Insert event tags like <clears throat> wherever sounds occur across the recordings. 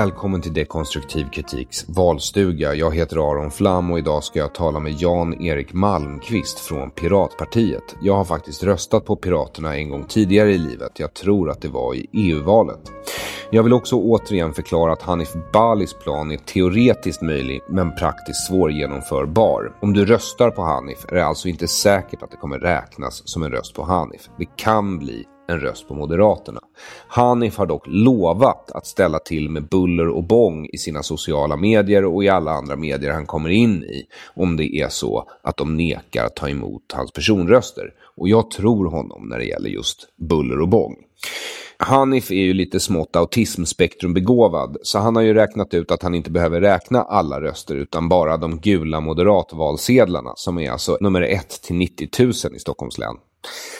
Välkommen till Dekonstruktiv kritiks valstuga. Jag heter Aron Flam och idag ska jag tala med Jan-Erik Malmqvist från Piratpartiet. Jag har faktiskt röstat på Piraterna en gång tidigare i livet. Jag tror att det var i EU-valet. Jag vill också återigen förklara att Hanif Balis plan är teoretiskt möjlig men praktiskt svårgenomförbar. Om du röstar på Hanif är det alltså inte säkert att det kommer räknas som en röst på Hanif. Det kan bli en röst på Moderaterna. Hanif har dock lovat att ställa till med buller och bång i sina sociala medier och i alla andra medier han kommer in i om det är så att de nekar att ta emot hans personröster. Och jag tror honom när det gäller just buller och bång. Hanif är ju lite smått autismspektrumbegåvad, så han har ju räknat ut att han inte behöver räkna alla röster utan bara de gula moderatvalsedlarna som är alltså nummer 1 till 90 000 i Stockholms län.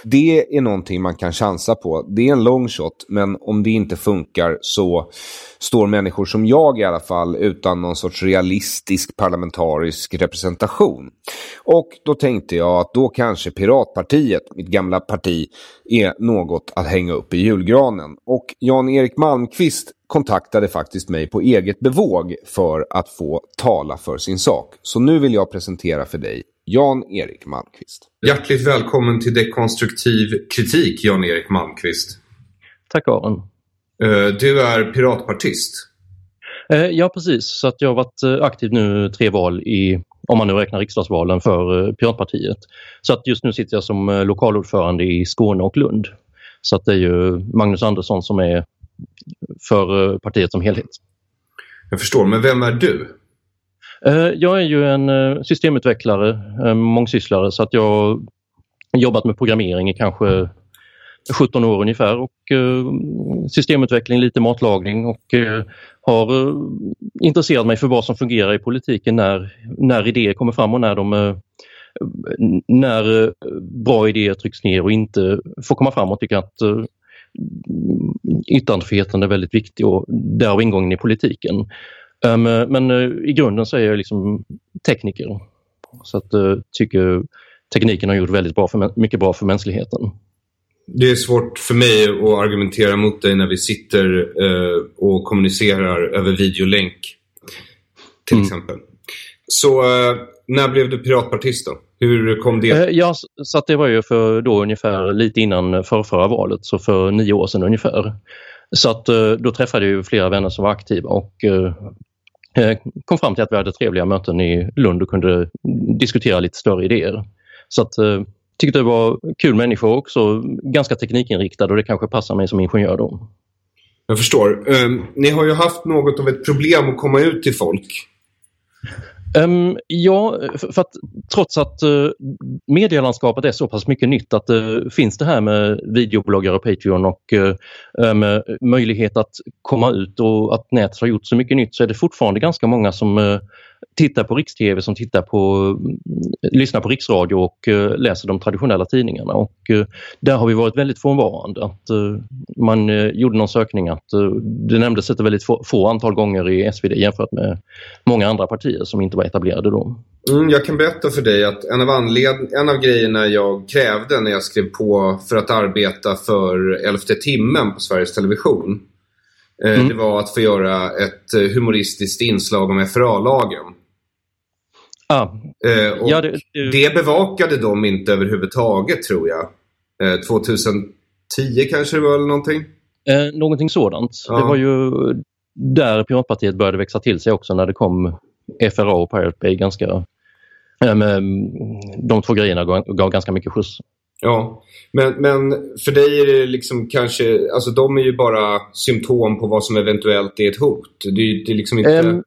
Det är någonting man kan chansa på. Det är en long shot, men om det inte funkar så står människor som jag i alla fall utan någon sorts realistisk parlamentarisk representation. Och då tänkte jag att då kanske Piratpartiet, mitt gamla parti, är något att hänga upp i julgranen. Och Jan-Erik Malmqvist kontaktade faktiskt mig på eget bevåg för att få tala för sin sak. Så nu vill jag presentera för dig Jan-Erik Malmqvist. Hjärtligt välkommen till Dekonstruktiv kritik, Jan-Erik Malmqvist. Tack Aron. Eh, du är piratpartist. Eh, ja, precis. Så att jag har varit eh, aktiv nu tre val i, om man nu räknar riksdagsvalen, för Piratpartiet. Så att just nu sitter jag som lokalordförande i Skåne och Lund. Så att det är ju Magnus Andersson som är för partiet som helhet. Jag förstår, men vem är du? Eh, jag är ju en eh, systemutvecklare, mångsysslare så att jag har jobbat med programmering i kanske 17 år ungefär och eh, systemutveckling, lite matlagning och har intresserat mig för vad som fungerar i politiken när, när idéer kommer fram och när de när bra idéer trycks ner och inte får komma fram och tycker att yttrandefriheten är väldigt viktig och därav ingången i politiken. Um, men uh, i grunden så är jag liksom tekniker. Så att uh, tycker tekniken har gjort väldigt bra för, mycket bra för mänskligheten. Det är svårt för mig att argumentera mot dig när vi sitter uh, och kommunicerar över videolänk till mm. exempel. Så eh, när blev du piratpartist då? Hur kom det? Eh, ja, så att det var ju för då ungefär lite innan förrförra valet, så för nio år sedan ungefär. Så att eh, då träffade jag flera vänner som var aktiva och eh, eh, Eh, kom fram till att vi hade trevliga möten i Lund och kunde diskutera lite större idéer. Så att eh, tyckte det var kul människor också, ganska teknikinriktad och det kanske passar mig som ingenjör då. Jag förstår. Um, ni har ju haft något av ett problem att komma ut till folk. Um, ja, för, att trots att uh, medielandskapet är så pass mycket nytt att det uh, finns det här med videobloggar och Patreon och uh, um, möjlighet att komma ut och att nätet har gjort så mycket nytt så är det fortfarande ganska många som eh, tittar på Riks-TV, som tittar på, mm, lyssnar på riksradio och eh, läser de traditionella tidningarna. Och eh, där har vi varit väldigt frånvarande. Att eh, man gjorde någon sökning att det nämndes ett väldigt få, få antal gånger i SvD jämfört med många andra partier som inte var etablerade då. Mm, jag kan berätta för dig att en av, anled en av grejerna jag krävde när jag skrev på för att arbeta för Elfte timmen på Sveriges Television mm. Det var att få göra ett eh, humoristiskt inslag om FRA-lagen. Ah. Eh, ja, det, det... det, bevakade de inte överhuvudtaget tror jag. 2010 kanske det var eller någonting? Eh, någonting sådant. Ja. Det var ju där Piratpartiet började växa till sig också när det kom FRA och Pirate Bay ganska... Eh, de två grejerna gav, gav ganska mycket skjuts. Ja, men, men för dig är det liksom kanske, alltså de är ju bara symptom på vad som eventuellt är ett hot. Det, det är liksom inte... Ehm, um,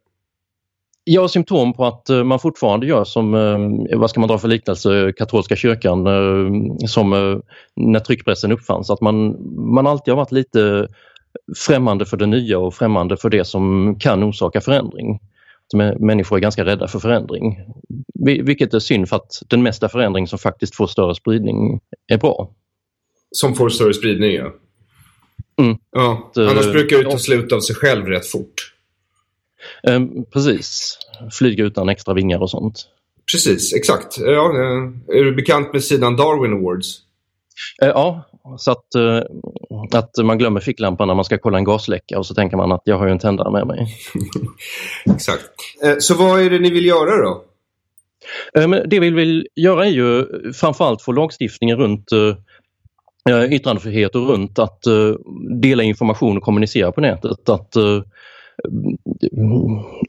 ja, symptom på att eh, man fortfarande gör som, eh, vad ska man dra för liknelse, katolska kyrkan eh, som när tryckpressen uppfanns. Att man, man alltid har varit lite främmande för det nya och främmande för det som kan orsaka förändring människor är ganska rädda för förändring. Vilket är synd för att den mesta förändring som faktiskt får större spridning är bra. Som får större spridning, ja. Mm. ja. Annars brukar det ta slut av sig själv rätt fort. Um, precis. Flyga utan extra vingar och sånt. Precis, exakt. Ja, eh, är du bekant med sidan Darwin Awards? Uh, ja, så att, uh, att man glömmer ficklampan när man ska kolla en gasläcka och så tänker man att jag har ju en tändare med mig. <laughs> Exakt. Uh, så vad är det ni vill göra då? Um, det vi vill göra är ju framförallt få lagstiftningen runt yttrandefrihet och runt att dela information och kommunicera på nätet. Att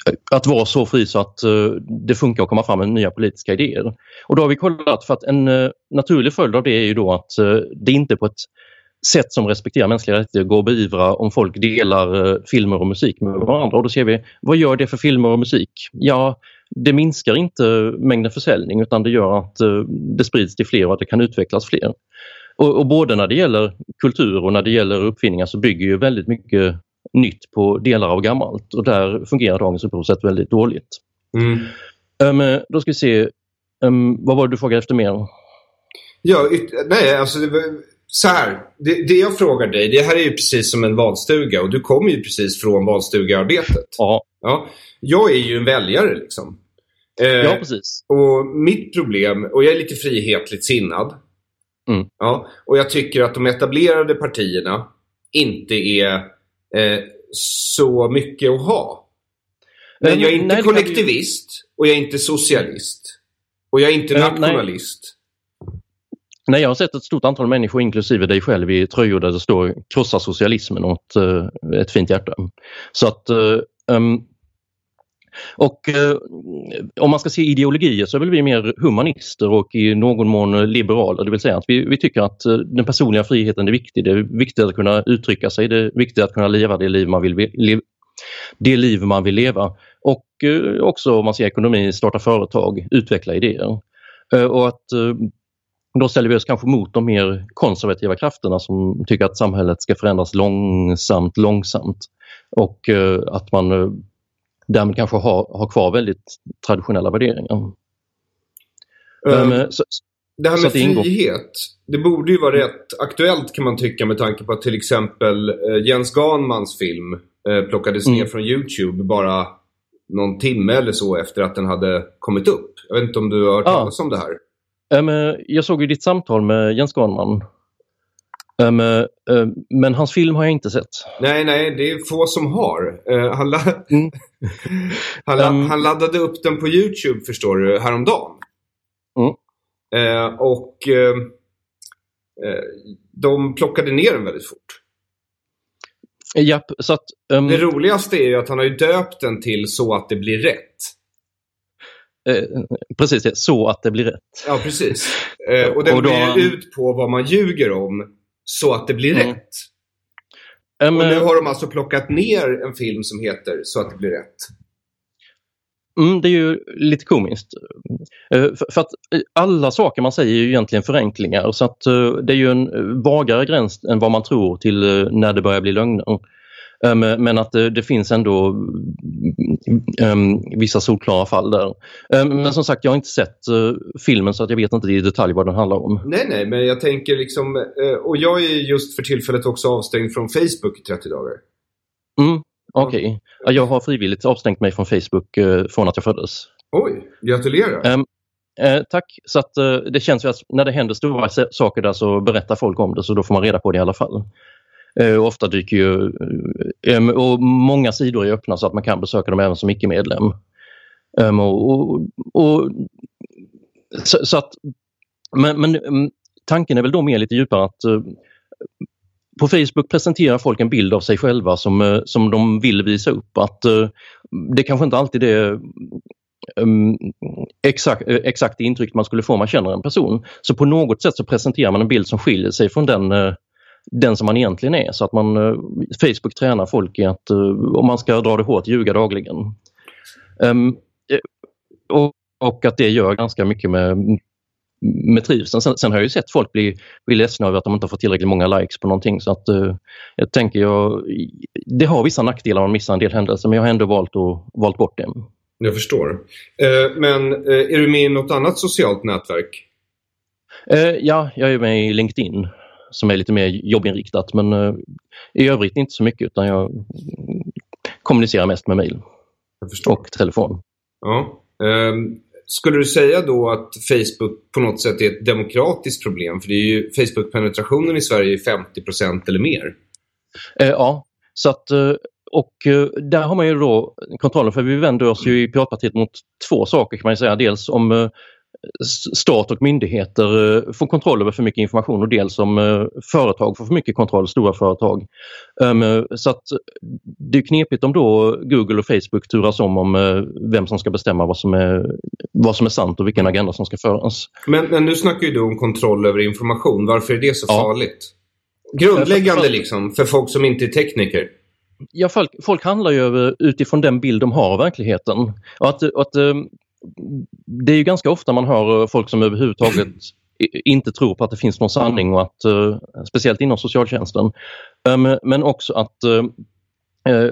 Eh, att vara så fri så att eh, det funkar att komma fram med nya politiska idéer. Och då har vi kollat för att en eh, naturlig följd av det är ju då att det inte på ett sätt som respekterar mänskliga rättigheter går att beivra om folk delar filmer och musik med varandra. Och då ser vi, vad gör det för filmer och musik? Ja, det minskar inte mängden försäljning utan det gör att det sprids till fler och att det kan utvecklas fler. Och, och både när det gäller kultur och när det gäller uppfinningar så bygger ju väldigt mycket nytt på delar av gammalt och där fungerar dagens upphovsrätt väldigt dåligt. Mm. Um, då ska vi se, um, vad var det du frågade efter mer? Ja, nej alltså det var, så här. Det, det, jag frågar dig, det här är ju precis som en valstuga och du kommer ju precis från valstugearbetet. Ja. ja. Jag är ju en väljare liksom. Eh, ja, precis. Och mitt problem, och jag är lite frihetligt sinnad. Mm. Ja, och jag tycker att de etablerade partierna inte är eh, så mycket att ha. Men jag är inte nej, kollektivist och jag är inte socialist. Och jag är inte eh, nationalist. Nej. nej. jag har sett ett stort antal människor, inklusive dig själv, i tröjor där det står krossa socialismen åt uh, ett fint hjärta. Så att um, och eh, om man ska se ideologier så är väl vi mer humanister och i någon mån liberaler. Det vill säga att vi, vi tycker att eh, den personliga friheten är viktig. Det är viktigt att kunna uttrycka sig. Det är viktigt att kunna leva det liv man vill, liv, det liv man vill leva. Och eh, också om man ser ekonomi, starta företag, utveckla idéer. Eh, och att eh, då ställer vi oss kanske mot de mer konservativa krafterna som tycker att samhället ska förändras långsamt, långsamt. Och eh, att man eh, därmed kanske har, har kvar väldigt traditionella värderingar. Um, um, så, det här med det frihet, det borde ju vara rätt aktuellt kan man tycka med tanke på att till exempel uh, Jens Ganmans film uh, plockades mm. ner från Youtube bara någon timme eller så efter att den hade kommit upp. Jag vet inte om du har hört talas om det här? Um, jag såg ju ditt samtal med Jens Ganman Um, uh, men hans film har jag inte sett. Nej, nej, det är få som har. Uh, han, la mm. <laughs> han, la um, han, laddade upp den på YouTube, förstår du, häromdagen. Mm. Uh, och de plockade ner den väldigt fort. Japp, så att, um... Det roligaste är ju att han har ju döpt den till Så att det blir rätt. Eh, precis, det, så att det blir rätt. Ja, precis. Eh, och den och då... blir ut på vad man ljuger om så att det blir mm. rätt. Um, och nu har de alltså plockat ner en film som heter Så att det blir rätt. Mm, det är ju lite komiskt. Eh, för, att alla saker man säger är ju egentligen förenklingar så att eh, det är ju en vagare gräns än vad man tror till eh, när det börjar bli lögner. Ehm, men att det, det finns ändå um, vissa solklara fall där. Um, men som sagt, jag har inte sett uh, filmen så att jag vet inte i detalj vad den handlar om. Nej, nej, men jag tänker liksom, uh, och jag är just för tillfället också avstängd från Facebook i 30 dagar. Mm, Okej, okay. jag har frivilligt avstängt mig från Facebook uh, från att jag föddes. Oj, gratulerar! Um, Eh, tack, så att eh, det känns ju att när det händer stora saker där så berättar folk om det så då får man reda på det i alla fall. Eh, ofta dyker ju, eh, eh, och många sidor är öppna så att man kan besöka dem även som icke-medlem. Um, och, och, och, så, så, att, men, men, mm, tanken är väl då mer lite djupare att uh, på Facebook presenterar folk en bild av sig själva som, uh, som de vill visa upp. Att Det kanske inte alltid är um, exakt, exakt intryck man skulle få om man känner en person. Så på något sätt så presenterar man en bild som skiljer sig från den den som man egentligen är. Så att man, eh, Facebook tränar folk i att, eh, om man ska dra det hårt, ljuga dagligen. Um, och, och, att det gör ganska mycket med, med trivseln. Sen, sen, har jag ju sett folk bli, bli ledsna över att de inte har fått tillräckligt många likes på någonting. Så att uh, jag tänker, jag, det har vissa nackdelar om man missar en del händelser men jag har ändå valt, att, valt bort det. Jag förstår. Uh, men uh, är du med i något annat socialt nätverk? ja, jag är med i LinkedIn som är lite mer jobbinriktat men uh, i övrigt inte så mycket utan jag kommunicerar mest med mail och telefon. Ja. Um, skulle du säga då att Facebook på något sätt är ett demokratiskt problem? För det är ju Facebook-penetrationen i Sverige är 50% eller mer. Uh, ja, så att uh, och där har man ju då kontrollen för vi vänder oss ju i Piratpartiet mot två saker kan man säga. Dels om stat och myndigheter eh, får kontroll över för mycket information och dels om eh, företag får för mycket kontroll, stora företag. Ehm, så att det är knepigt om då Google och Facebook turas om om eh, vem som ska bestämma vad som är, vad som är sant och vilken agenda som ska föras. Men, men nu snackar ju du om kontroll över information. Varför är det så ja. farligt? Grundläggande liksom, för folk som inte är tekniker. Ja, folk, folk handlar ju utifrån den bild de har av verkligheten. Och att, att det är ju ganska ofta man hör eh, folk som överhuvudtaget inte tror på att det finns någon sanning och att, uh, speciellt inom socialtjänsten. Um, men också att, uh,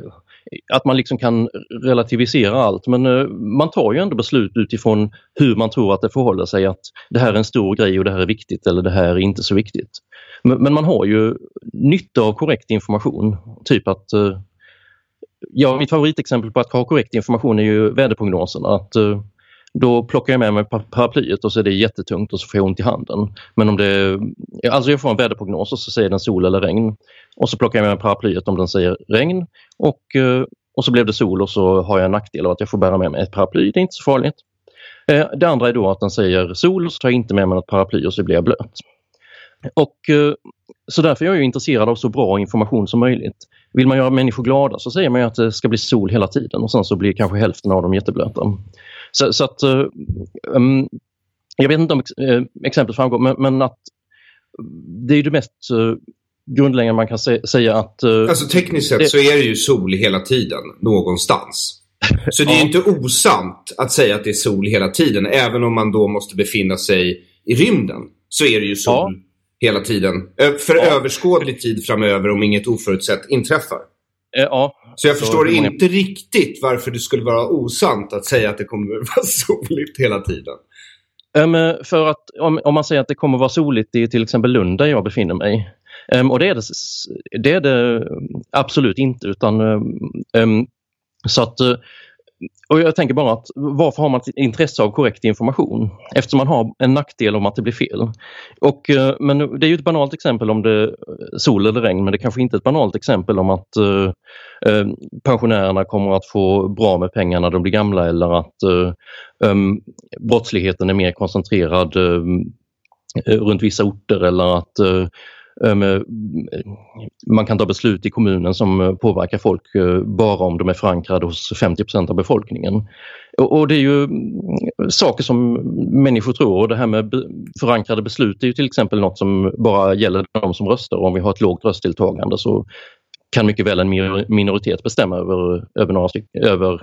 att man liksom kan relativisera allt men uh, man tar ju ändå beslut utifrån hur man tror att det förhåller sig att det här är en stor grej och det här är viktigt eller det här är inte så viktigt. Men, men man har ju nytta av korrekt information. Typ att Ja, mitt favoritexempel på att ha korrekt information är ju väderprognoserna. Att, då plockar jag med mig paraplyet och så är det jättetungt och så får jag ont i handen. Men om det, alltså jag får en väderprognos och så säger den sol eller regn. Och så plockar jag med mig paraplyet om den säger regn och, eh, och så blev det sol och så har jag en nackdel av att jag får bära med mig ett paraply. Det är inte så farligt. Eh, det andra är då att den säger sol och så tar jag inte med mig något paraply och så blir jag blöt. Och, eh, så därför är jag intresserad av så bra information som möjligt. Vill man göra människor glada så säger man att det ska bli sol hela tiden och sen så blir kanske hälften av dem jätteblöta. Så, så att, um, jag vet inte om eh, exemplet framgår, men, men, att det är det mest uh, grundläggande man kan säga att... Alltså tekniskt sett det... så är det ju sol hela tiden, någonstans. <laughs> Så det är ja. inte osant att säga att det är sol hela tiden, även om man då måste befinna sig i rymden. Så är det ju sol ja. hela tiden. För ja. överskådlig tid framöver om inget oförutsett inträffar. Ja, så jag förstår många... inte riktigt varför det skulle vara osant att säga att det kommer att <laughs> vara soligt hela tiden. Um, för att om, om, man säger att det kommer att vara soligt i till exempel Lund där jag befinner mig. Um, och det är det, det är det, absolut inte utan um, så att uh, och jag tänker bara att varför har man ett intresse av korrekt information? Eftersom man har en nackdel om att det blir fel. Och, eh, men det är ju ett banalt exempel om det är sol eller regn men det kanske inte är ett banalt exempel om att uh, pensionärerna kommer att få bra med pengar när de blir gamla eller att um, brottsligheten är mer koncentrerad um, runt vissa orter eller att Eh, man kan ta beslut i kommunen som eh, påverkar folk eh, bara om de är förankrade hos 50% av befolkningen. Och det är ju mm, saker som människor tror och det här med förankrade beslut är ju till exempel något som bara gäller de som röstar. Om vi har ett lågt röstdeltagande så kan mycket väl en minoritet bestämma över, över, några, över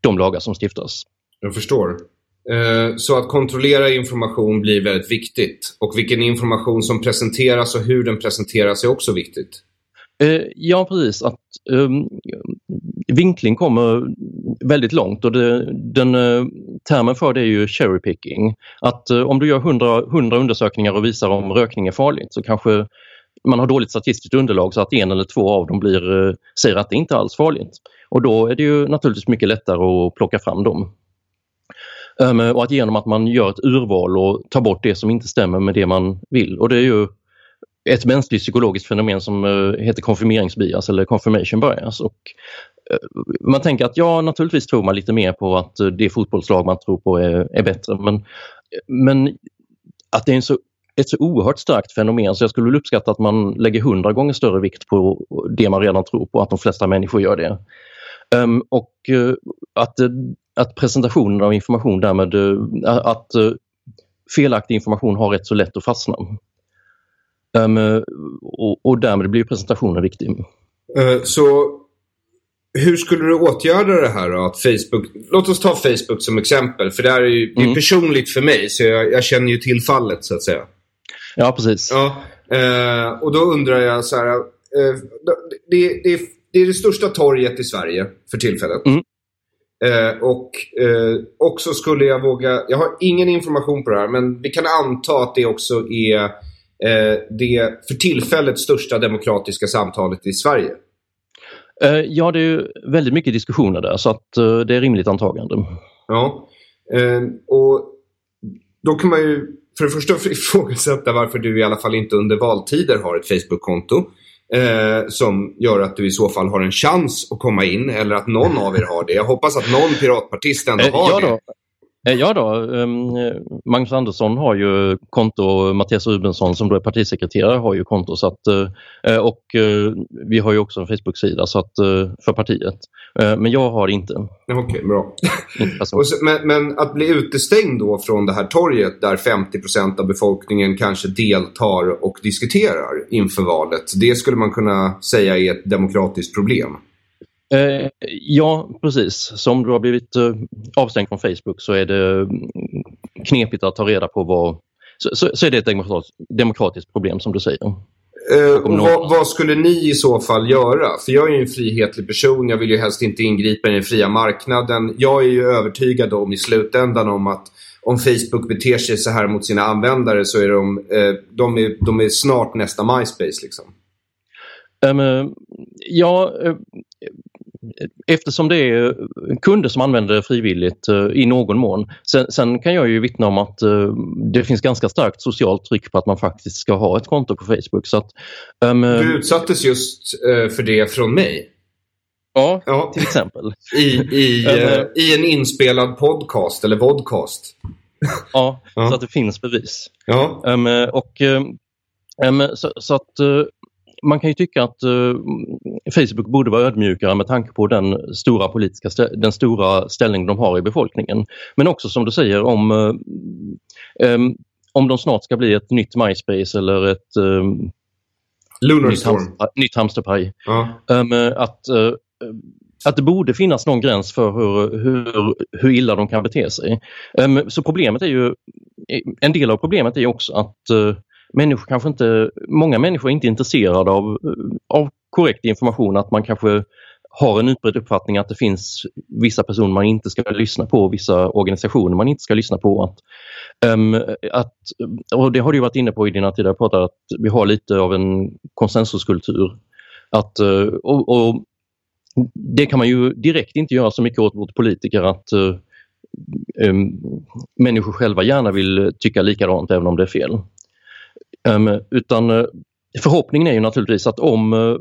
de lagar som stiftas. Jag förstår. Eh, så att kontrollera information blir väldigt viktigt. Och vilken information som presenteras och hur den presenteras är också viktigt. Eh, ja, precis. Att, ehm, um, vinkling kommer väldigt långt och det, den, uh, termen för det är ju cherry picking. Att uh, om du gör 100, 100 undersökningar och visar om rökning är farligt så kanske man har dåligt statistiskt underlag så att en eller två av dem blir, uh, säger att det inte alls är farligt. Och då är det ju naturligtvis mycket lättare att plocka fram dem. Ehm, och att genom att man gör ett urval och tar bort det som inte stämmer med det man vill. Och det är ju ett mänskligt psykologiskt fenomen som eh, heter konfirmeringsbias eller confirmation bias. Och, eh, man tänker att ja, naturligtvis tror man lite mer på att eh, det fotbollslag man tror på är, är bättre. Men, men att det är en så, ett så oerhört starkt fenomen så jag skulle uppskatta att man lägger hundra gånger större vikt på det man redan tror på, att de flesta människor gör det. Um, och att att presentationen av information därmed, eh, att eh, felaktig information har rätt så lätt att fastna. Um, och, och därmed blir presentationen viktig. Så hur skulle du åtgärda det här då? Att Facebook, låt oss ta Facebook som exempel, för det här är ju det är mm. personligt för mig, så jag, jag, känner ju till fallet så att säga. Ja, precis. Ja, och då undrar jag så här, det, det, det, är det största torget i Sverige för tillfället. Mm. Eh, och eh, också skulle jag våga, jag har ingen information på det här, men vi kan anta att det också är eh, det för tillfället största demokratiska samtalet i Sverige. Eh, ja, det är väldigt mycket diskussioner där så att eh, det är rimligt antagande. Ja, eh, och då kan man ju för det första <laughs> ifrågasätta varför du i alla fall inte under valtider har ett Facebook-konto eh, som gör att du i så fall har en chans att komma in eller att någon av er har det. Jag hoppas att någon piratpartist ändå eh, har ja det. Eh, ja då, um, Magnus Andersson har ju konto och Mattias Rubensson som då är partisekreterare har ju konto. Så att, uh, och uh, vi har ju också en Facebook-sida så att, för partiet. men jag har inte. Okej, okay, bra. så, men, men, att bli utestängd då från det här torget där 50% av befolkningen kanske deltar och diskuterar inför valet. Det skulle man kunna säga är ett demokratiskt problem. Eh, ja, precis. Så om du har blivit eh, avstängd från Facebook så är det mm, knepigt att ta reda på vad... Så, så, så är det ett demokratiskt, demokratiskt problem som du säger. Eh, och vad, vad, skulle ni i så fall göra? För jag är ju en frihetlig person. Jag vill ju helst inte ingripa i den fria marknaden. Jag är ju övertygad om i slutändan om att om Facebook beter sig så här mot sina användare så är de, eh, de, är, de är snart nästa MySpace. Liksom. Um, ja, eh, eftersom det är kunder som använder det frivilligt uh, i någon mån. Sen, sen, kan jag ju vittna om att uh, det finns ganska starkt socialt tryck på att man faktiskt ska ha ett konto på Facebook. Så att, um, du utsattes just uh, för det från mig. Ja, ja. till exempel. I, i, <laughs> I en inspelad podcast eller vodcast. ja, ja, så att det finns bevis. Ja. Um, och, så, så, att man kan ju tycka att uh, Facebook borde vara ödmjukare med tanke på den stora politiska den stora ställning de har i befolkningen. Men också som du säger om, um, om de snart ska bli ett nytt MySpace eller ett nytt, hamster, nytt hamsterpaj. Ja. Um, att, att det borde finnas någon gräns för hur, hur, hur illa de kan bete sig. Så problemet är ju, en del av problemet är också att människor kanske inte, många människor är inte intresserade av, av korrekt information, att man kanske har en utbredd uppfattning att det finns vissa personer man inte ska lyssna på, vissa organisationer man inte ska lyssna på. Att, um, att, och det har du varit inne på i dina tidigare pratar, att vi har lite av en konsensuskultur. Att, uh, och, och det kan man ju direkt inte göra så mycket åt mot politiker att um, människor själva gärna vill tycka likadant även om det är fel. Ehm, utan eh, förhoppningen är ju naturligtvis att om eh,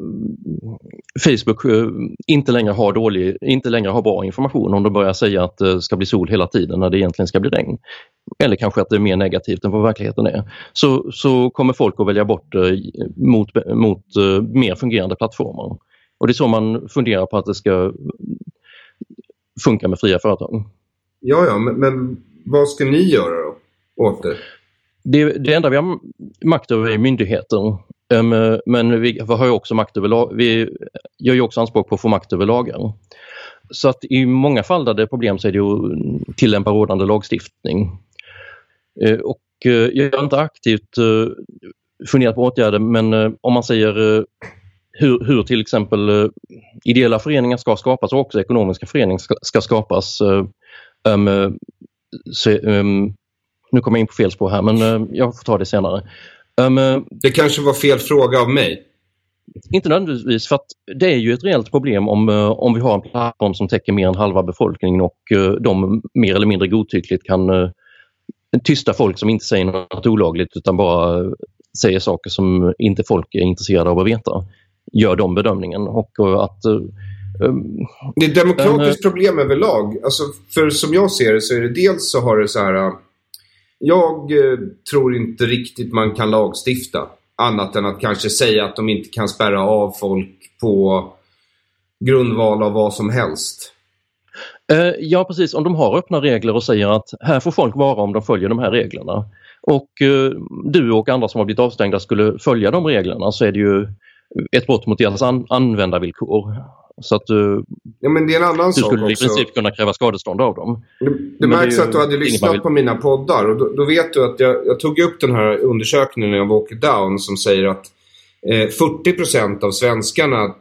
Facebook eh, inte längre har dålig, inte längre har bra information, om de börjar säga att det ska bli sol hela tiden när det egentligen ska bli regn, eller kanske att det är mer negativt än vad verkligheten är, så, så kommer folk att välja bort det mot, mot mer fungerande plattformar. Och det är så man funderar på att det ska funka med fria företag. Ja, ja, men, men vad ska ni göra då åt det? Det, det enda vi har makt över är myndigheter. Um, ehm, men vi har ju också makt över vi gör ju också anspråk på att få makt över lagar. Så att i många fall där det är problem så är det att tillämpa rådande lagstiftning. Uh, och uh, jag har inte aktivt uh, funderat på åtgärder men eh, om man säger hur, hur, till exempel ideella föreningar ska skapas och också ekonomiska föreningar ska, ska skapas. Um, så, um, nu kommer jag in på fel spår här men uh, jag får ta det senare. Um, det kanske var fel fråga av mig. Inte nödvändigtvis för att det är ju ett reellt problem om, uh, om vi har en plattform som täcker mer än halva befolkningen och de mer eller mindre godtyckligt kan tysta folk som inte säger något olagligt utan bara säger saker som inte folk är intresserade av att veta. Gör de bedömningen och att det är ett demokratiskt problem överlag. Alltså, för som jag ser det så är det dels så har det så här jag eh, tror inte riktigt man kan lagstifta. Annat än att kanske säga att de inte kan spärra av folk på grundval av vad som helst. Eh, ja precis, om de har öppna regler och säger att här får folk vara om de följer de här reglerna. Och eh, du och andra som har blivit avstängda skulle följa de reglerna så är det ju ett brott mot deras an användarvillkor. Så att du, ja, men det är en annan du skulle i princip kunna kräva skadestånd av dem. Det, det märks det att du hade lyssnat vill... på mina poddar och då, då vet du att jag, jag, tog upp den här undersökningen av Walker Down som säger att eh, 40% av svenskarna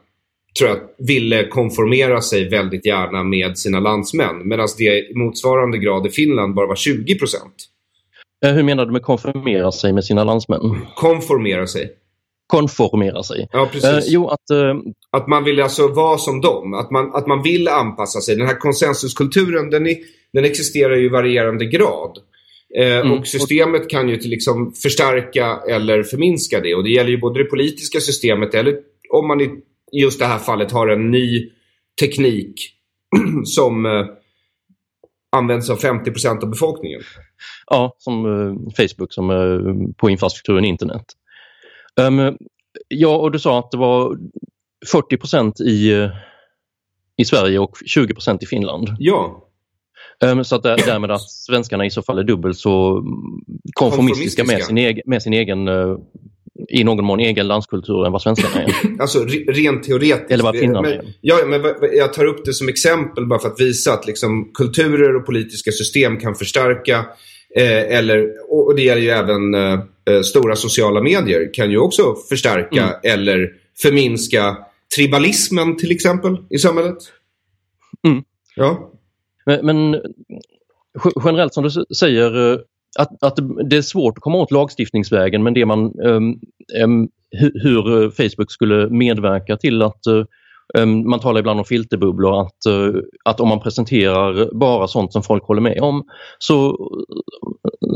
tror jag ville konformera sig väldigt gärna med sina landsmän medan det i motsvarande grad i Finland bara var 20 eh, Hur menar du med konformera sig med sina landsmän? Konformera sig konformera sig. Ja. Eh, jo, att, eh, att man vill alltså vara som dem. Att man, att man vill anpassa sig. Den här konsensuskulturen den, är, den existerar ju i varierande grad. Eh, mm. Och systemet kan ju till liksom förstärka eller förminska det. Och det gäller ju både det politiska systemet eller om man i just det här fallet har en ny teknik <clears throat> som eh, används av 50% av befolkningen. Ja, som eh, Facebook som eh, på infrastrukturen internet. Um, ja, och du sa att det var 40 i, i Sverige och 20% i Finland. Ja. Um, så att där, därmed att svenskarna i så fall är dubbelt så konformistiska, med sin egen, med sin egen uh, i någon mån egen landskultur än vad svenskarna är. <clears throat> alltså rent teoretiskt. Eller vad finnarna är. Ja, men jag tar upp det som exempel bara för att visa att liksom, kulturer och politiska system kan förstärka eh, eller, och det gäller ju även eh, eh, stora sociala medier kan ju också förstärka mm. eller förminska tribalismen till exempel i samhället. Mm. Ja. Men, men, generellt som du säger eh, att, att det är svårt att komma åt lagstiftningsvägen men det man um, um, hur Facebook skulle medverka till att uh, Ehm, man talar ibland om filterbubblor, att, eh, att om man presenterar bara sånt som folk håller med om så,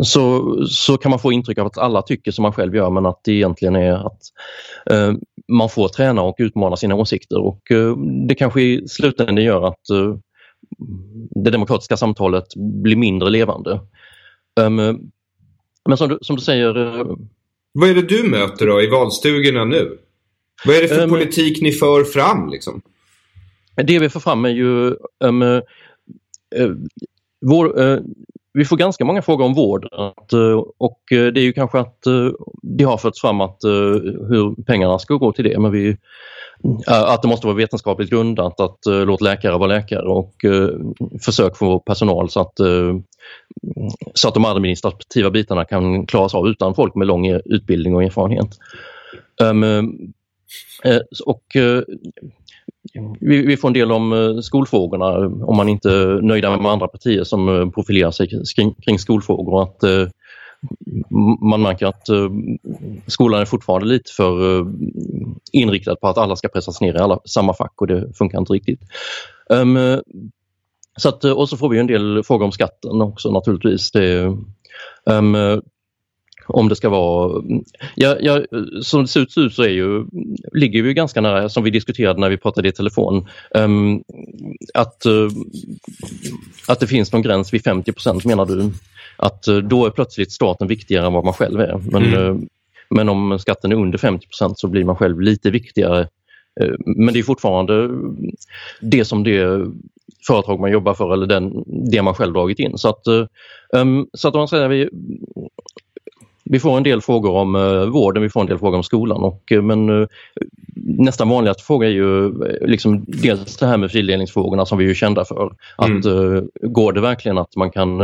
så, så kan man få intryck av att alla tycker som man själv gör men att det egentligen är att eh, man får träna och utmana sina åsikter och eh, det kanske i slutändan gör att eh, det demokratiska samtalet blir mindre levande. Um, men som du, som du säger... Eh, Vad är det du möter då i valstugorna nu? Vad är det för um, politik ni för fram? Liksom? Det vi för fram är ju um, uh, vår, uh, vi får ganska många frågor om vård uh, och det är ju kanske att det har förts fram att hur pengarna ska gå till det men vi, att det måste vara vetenskapligt grundat att låta läkare vara läkare och försök få personal så att, så att de administrativa bitarna kan klaras av utan folk med lång utbildning och erfarenhet. Eh, och eh, vi, får en del om eh, skolfrågorna om man inte är nöjda med andra partier som profilerar sig kring, skolfrågor. Att man märker att skolan är fortfarande lite för inriktad på att alla ska pressas ner i alla, samma fack och det funkar inte riktigt. Ehm, så att, och så får vi en del frågor om skatten också naturligtvis. Det, um, om det ska vara... Ja, ja, som det ser ut så är ju, ligger vi ganska nära, som vi diskuterade när vi pratade i telefon, um, att, uh, att det finns någon gräns vid 50% menar du? Att uh, då är plötsligt staten viktigare än vad man själv är. Men, mm. uh, men om skatten är under 50% så blir man själv lite viktigare. Men det är fortfarande det som det företag man jobbar för eller den, det man själv dragit in. Så att, um, så att man säger, vi, vi får en del frågor om uh, vården, vi får en del frågor om skolan. Och, uh, men uh, nästan vanligaste fråga är ju liksom dels det här med fildelningsfrågorna som vi är kända för. Att mm. Går det verkligen att man kan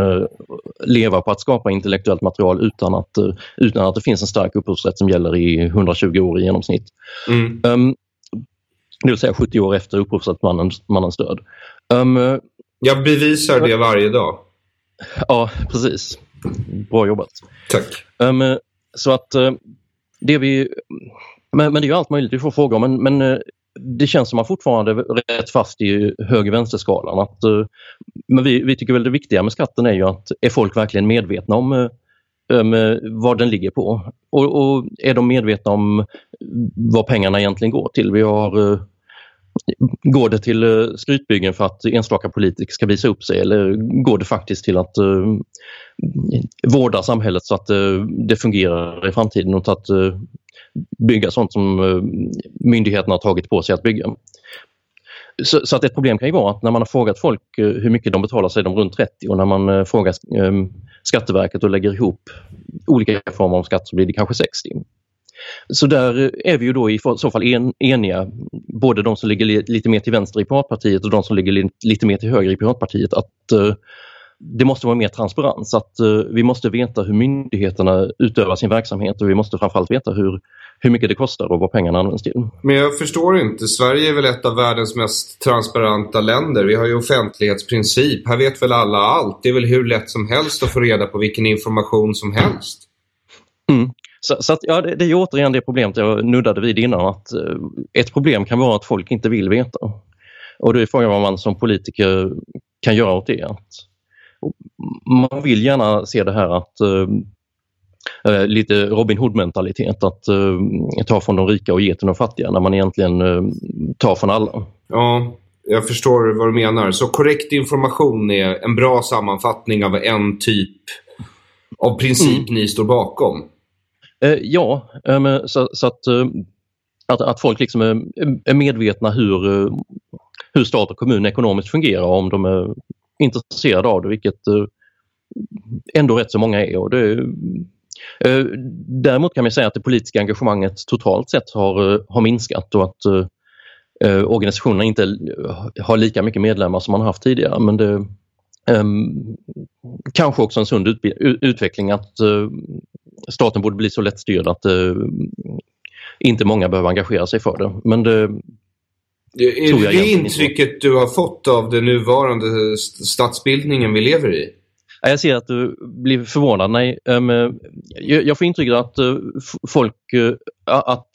leva på att skapa intellektuellt material utan att, utan att det finns en stark upphovsrätt som gäller i 120 år i genomsnitt? Mm. Um, det vill säga 70 år efter upphovsrättsmannens död. Um, jag bevisar det varje dag. Ja, precis. Bra jobbat. Tack. Um, så att uh, det vi... Men, men, det är ju allt möjligt vi får fråga om. Men, men uh, det känns som att man fortfarande är rätt fast i höger-vänster-skalan. Att, uh, men vi, vi tycker väl det viktiga med skatten är ju att är folk verkligen medvetna om um, vad den ligger på? Och, och, är de medvetna om vad pengarna egentligen går till? Vi har Går det till eh, skrytbyggen för att enstaka politiker ska visa upp sig eller går det faktiskt till att uh, vårda samhället så att uh, det fungerar i framtiden och att uh, bygga sånt som uh, myndigheterna har tagit på sig att bygga? Så, så, att ett problem kan ju vara att när man har frågat folk hur mycket de betalar så är de runt 30 och när man frågar Skatteverket och lägger ihop olika former av skatt så blir det kanske 60. Så där är vi ju då i så fall en, eniga, både de som ligger lite mer till vänster i Piratpartiet och de som ligger lite mer till höger i Piratpartiet, att uh, det måste vara mer transparens. Att uh, vi måste veta hur myndigheterna utövar sin verksamhet och vi måste framförallt veta hur, hur mycket det kostar och vad pengarna används till. Men jag förstår inte. Sverige är väl ett av världens mest transparenta länder. Vi har ju offentlighetsprincip. Här vet väl alla allt. Det är väl hur lätt som helst att få reda på vilken information som helst. Mm. Så, så att, ja, det, det är återigen det problemet jag nuddade vid innan. att eh, Ett problem kan vara att folk inte vill veta. Och då är frågan vad man som politiker kan göra åt det. Att, man vill gärna se det här att uh, lite Robin Hood-mentalitet, att uh, ta från de rika och ge till de fattiga när man egentligen uh, tar från alla. Ja, jag förstår vad du menar. Så korrekt information är en bra sammanfattning av en typ av princip mm. ni står bakom? Eh, ja, eh, så, så att, eh, att, att, folk liksom är, är medvetna hur, eh, hur stat och kommun ekonomiskt fungerar om de är intresserade av det, vilket eh, ändå rätt så många är. Och det, eh, däremot kan man säga att det politiska engagemanget totalt sett har, har minskat och att eh, organisationerna inte har lika mycket medlemmar som man haft tidigare. Men det eh, kanske också en sund utveckling att eh, staten borde bli så lättstyrd att eh, inte många behöver engagera sig för det. Men det, det är det intrycket du har fått av den nuvarande statsbildningen vi lever i? Jag ser att du blir förvånad. Nej, um, jag får intrycket att uh, folk, uh, att,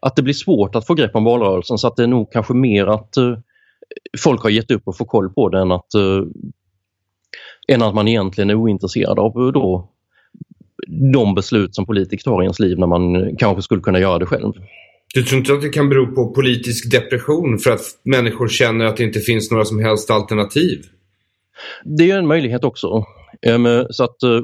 att det blir svårt att få grepp om valrörelsen så att det är nog kanske mer att folk har gett upp och får koll på det än att, än att man egentligen är ointresserad av då de beslut som politiker tar i ens liv när man kanske skulle kunna göra det själv. Du tror inte att det kan bero på politisk depression för att människor känner att det inte finns några som helst alternativ? Det är en möjlighet också. Ehm, så att, eh,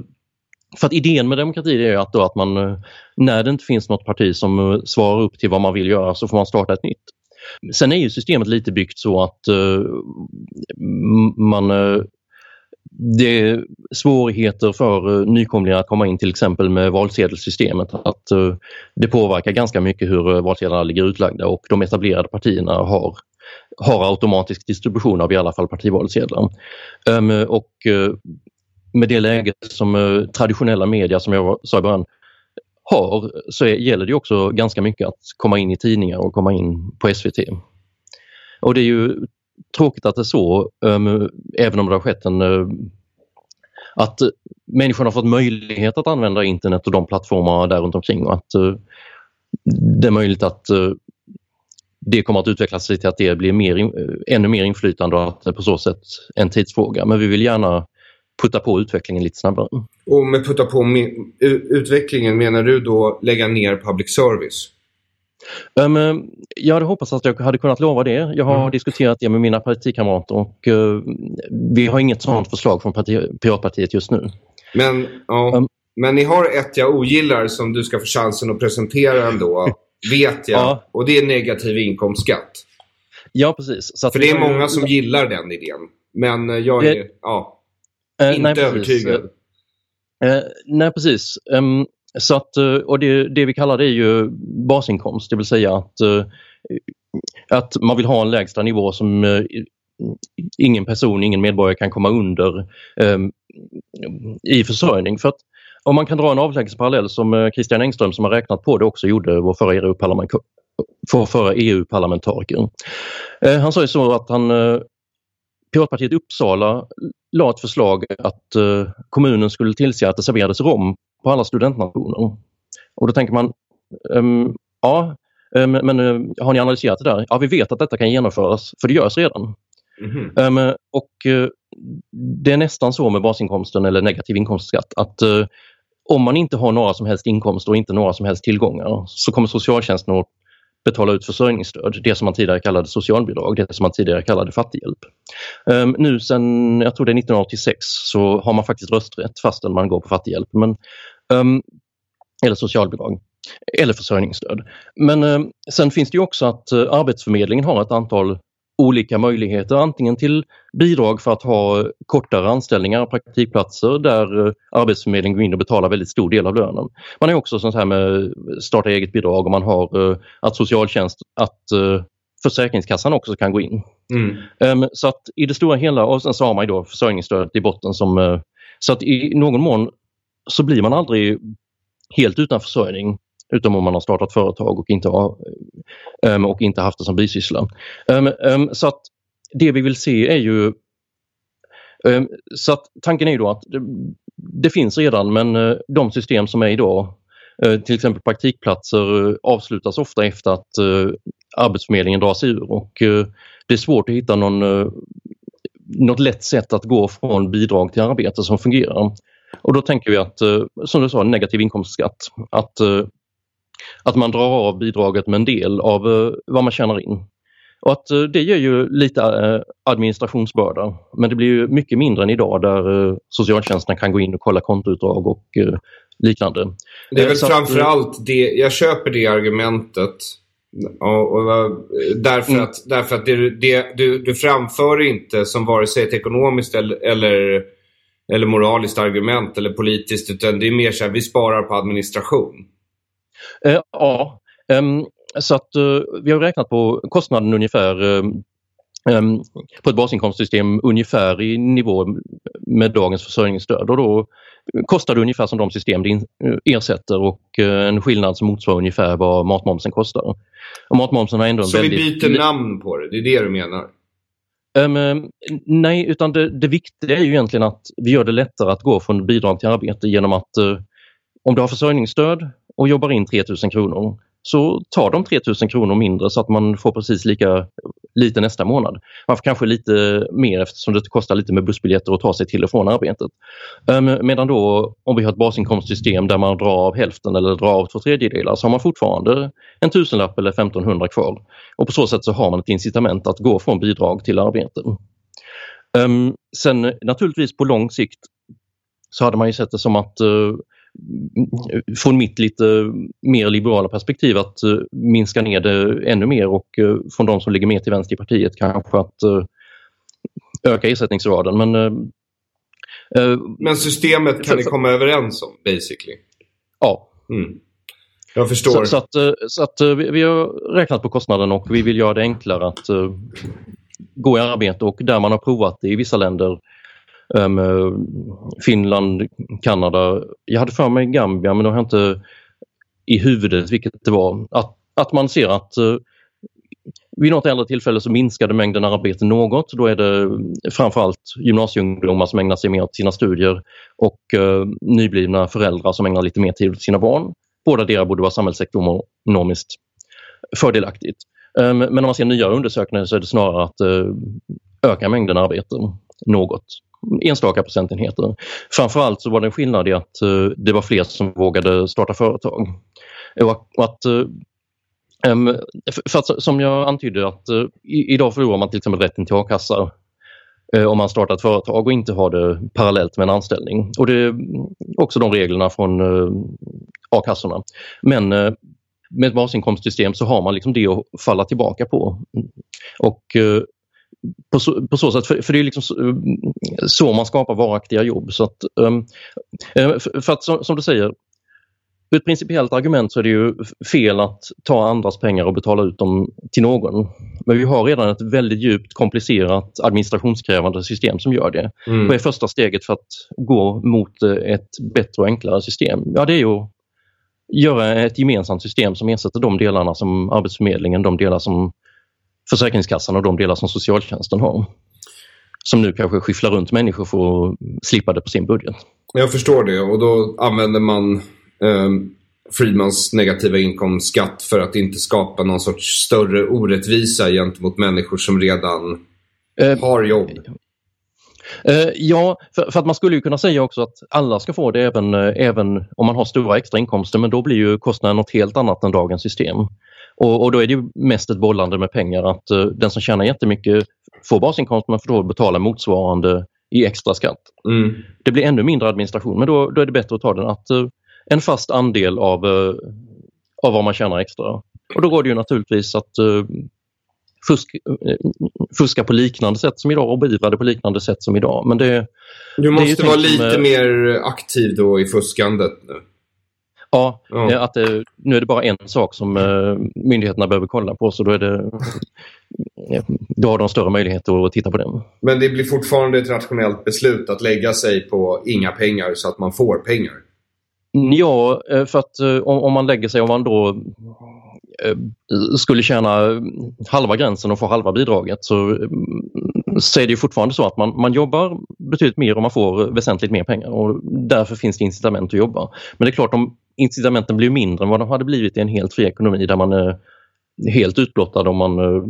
för att idén med demokrati är att, då att man, eh, när det inte finns något parti som eh, svarar upp till vad man vill göra så får man starta ett nytt. Sen är ju systemet lite byggt så att man det är svårigheter för eh, nykomlingar att komma in till exempel med valsedelssystemet. Att eh, det påverkar ganska mycket hur eh, valsedlarna ligger utlagda och de etablerade partierna har, har automatisk distribution av i alla fall partivalsedlar. Ehm, och med det läget som traditionella media som jag sa i början har så gäller det också ganska mycket att komma in i tidningar och komma in på SVT. Och det är ju tråkigt att det är så, um, även om det har skett en uh, att människorna har fått möjlighet att använda internet och de plattformarna där runt omkring och att eh, det är möjligt att eh, det kommer att utvecklas till att det blir mer, ännu mer inflytande och att det på så sätt en tidsfråga. Men vi vill gärna putta på utvecklingen lite snabbare. Och med putta på utvecklingen menar du då lägga ner public service? Um, jag hade hoppats att jag hade kunnat lova det. Jag har mm. diskuterat det med mina partikamrater och uh, vi har inget sådant förslag från parti Piratpartiet just nu. Men, ja, um, men ni har ett jag ogillar som du ska få chansen att presentera ändå, <laughs> vet jag. Ja. Och det är negativ inkomstskatt. Ja, precis. Så För det är många som gillar den idén. Men jag är det, ja, inte nej, övertygad. Uh, nej, precis. Um, så att, eh, och det, det vi kallar det är ju basinkomst, det vill säga att, eh, att man vill ha en lägsta nivå som eh, ingen person, ingen medborgare kan komma under ehm, i försörjning. För att om man kan dra en avlägsen parallell som Christian Engström som har räknat på det också gjorde, vår förra EU-parlamentariker. EU-parlamentariker. Han sa ju så att han Piratpartiet Uppsala la ett förslag att kommunen skulle tillse att det serverades rom på alla studentnationer. Och då tänker man, um, ja, um, men uh, har ni analyserat det där? Ja, vi vet att detta kan genomföras, för det görs redan. Mm um, och uh, det är nästan så med basinkomsten eller negativ inkomstskatt att uh, om man inte har några som helst inkomster och inte några som helst tillgångar så kommer socialtjänsten att betala ut försörjningsstöd, det som man tidigare kallade socialbidrag, det som man tidigare kallade fattighjälp. Um, nu sen, jag tror det är 1986, så har man faktiskt rösträtt fastän man går på fattighjälp. Men Um, eller socialbidrag eller försörjningsstöd. Men um, sen finns det också att uh, Arbetsförmedlingen har ett antal olika möjligheter, antingen till bidrag för att ha kortare anställningar praktikplatser där uh, Arbetsförmedlingen går in och betalar väldigt stor del av lönen. Man har också sånt här med starta eget bidrag och man har uh, att socialtjänst, att Försäkringskassan också kan gå in. Mm. Um, så att i det stora hela, och sen så har man då försörjningsstödet i botten som så att i någon mån så blir man aldrig helt utan försörjning utom om man har startat företag och inte, har, um, och inte haft det som bisyssla. Um, um, så att det vi vill se är ju så att tanken är ju då att det, det finns redan men uh, de system som är idag eh, till exempel praktikplatser eh, avslutas ofta efter att Arbetsförmedlingen drar sig ur och det är svårt att hitta någon, något lätt sätt att gå från bidrag till arbete som fungerar. Och då tänker vi att, som du sa, negativ inkomstskatt. Att, att man drar av bidraget med en del av eh, vad man tjänar in. Och att det ger ju lite administrationsbörda men det blir ju mycket mindre än idag där socialtjänsten kan gå in och kolla kontoutdrag och liknande. Det är väl Så framförallt det, jag köper det argumentet och, och, därför mm. att, därför att det, det, du, du framför inte som vare sig ett ekonomiskt eller, eller eller moraliskt argument eller politiskt utan det är mer så här, vi sparar på administration. Eh, ja, um, så att uh, vi har räknat på kostnaden ungefär um, på ett basinkomstsystem ungefär i nivå med dagens försörjningsstöd och då kostar det ungefär som de system det ersätter och en skillnad som motsvarar ungefär vad matmomsen kostar. Och matmomsen har ändå en Så väldigt... vi byter namn på det, det är det du menar? Um, nej, utan det, det, viktiga är ju egentligen att vi gör det lättare att gå från bidrag till arbete genom att uh, om du har försörjningsstöd och jobbar in 3000 kronor så tar de 3000 kronor mindre så att man får precis lika lite nästa månad. Man får kanske lite mer eftersom det kostar lite med bussbiljetter att ta sig till och från arbetet. Ehm, medan då om vi har ett basinkomstsystem där man drar av hälften eller drar av två tredjedelar så har man fortfarande en tusenlapp eller 1500 kvar. Och på så sätt så har man ett incitament att gå från bidrag till arbete. Ehm, sen naturligtvis på lång sikt så hade man ju sett det som att eh, från mitt lite mer liberala perspektiv att uh, minska ner det ännu mer och uh, från de som ligger mer till vänster i partiet kanske att uh, öka ersättningsraden. Men, Men systemet kan ni komma överens om basically? Ja. Mm. Jag förstår. Så, så att, så att vi, vi, har räknat på kostnaden och vi vill göra det enklare att gå i arbete och där man har provat det i vissa länder Ehm, Finland, Kanada. Jag hade för mig Gambia men då har jag inte i huvudet vilket det var. Att, att man ser att uh, vid något äldre tillfälle så minskade mängden arbete något. Då är det framförallt gymnasieungdomar som ägnar sig mer åt sina studier och uh, nyblivna föräldrar som ägnar lite mer tid åt sina barn. Båda deras borde vara samhällsekonomiskt fördelaktigt. Ehm, men om man ser nya undersökningar så är det snarare att eh, öka mängden arbete något enstaka procentenheter. Framförallt så var det en skillnad i att eh, det var fler som vågade starta företag. Och att, eh, för att, som jag antydde att eh, idag förlorar man till exempel rätten till a-kassa om man startar ett företag och inte har det parallellt med en anställning. Och det är också de reglerna från a-kassorna. Men med ett basinkomstsystem så har man liksom det att falla tillbaka på. Och på så, på så sätt, för, för, det är liksom så, så, man skapar varaktiga jobb. Så att, um, för att som, som, du säger, ur ett principiellt argument så är det ju fel att ta andras pengar och betala ut dem till någon. Men vi har redan ett väldigt djupt komplicerat administrationskrävande system som gör det. Mm. Vad är första steget för att gå mot ett bättre och enklare system? Ja, det är ju att göra ett gemensamt system som ersätter de delarna som Arbetsförmedlingen, de delar som Försäkringskassan och de delar som socialtjänsten har. Som nu kanske skifflar runt människor för att slippa det på sin budget. Jag förstår det och då använder man eh, Friedmans negativa inkomstskatt för att inte skapa någon sorts större orättvisa gentemot människor som redan eh, har jobb. Eh, ja, för, för, att man skulle ju kunna säga också att alla ska få det även, eh, även om man har stora extra inkomster men då blir ju kostnaden något helt annat än dagens system. Och, och, då är det mest ett bollande med pengar att uh, den som tjänar jättemycket får basinkomst men får då betala motsvarande i extra skatt. Mm. Det blir ännu mindre administration men då, då är det bättre att ta den att uh, en fast andel av, uh, av vad man tjänar extra. Och då går det ju naturligtvis att fusk, fuska på liknande sätt som idag och beivra det på liknande sätt som idag. Men det, du måste vara lite som, mer aktiv då i fuskandet nu. Ja, ja. Att det, nu är det bara en sak som uh, myndigheterna behöver kolla på så då, är det, då har de större möjligheter att titta på den. Men det blir fortfarande ett rationellt beslut att lägga sig på inga pengar så att man får pengar? Ja, eh, för att eh, om, om man lägger sig, om man då skulle tjäna halva gränsen och få halva bidraget så, så är det fortfarande så att man, man jobbar betydligt mer och man får väsentligt mer pengar och därför finns det incitament att jobba. Men det är klart om incitamenten blir mindre än vad de hade blivit i en helt fri ekonomi där man är helt utblottad om man eh,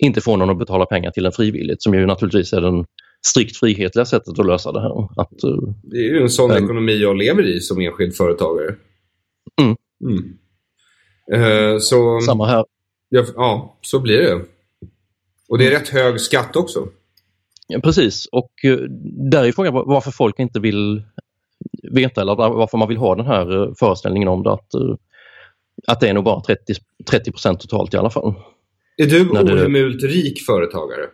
inte får någon att betala pengar till en frivilligt som ju naturligtvis är den strikt frihetliga sättet att lösa det här. Att, eh, det är ju en sån äm... ekonomi jag lever i som enskild företagare. Mm. Mm. Uh, så, Samma här. Ja, ja, så blir det. Och det är rätt hög skatt också. Ja, precis, och där är frågan varför folk inte vill veta eller varför man vill ha den här eh, föreställningen om det. Att, eh, att det är nog bara 30, 30 totalt i alla fall. Är du ohemult det... rik företagare?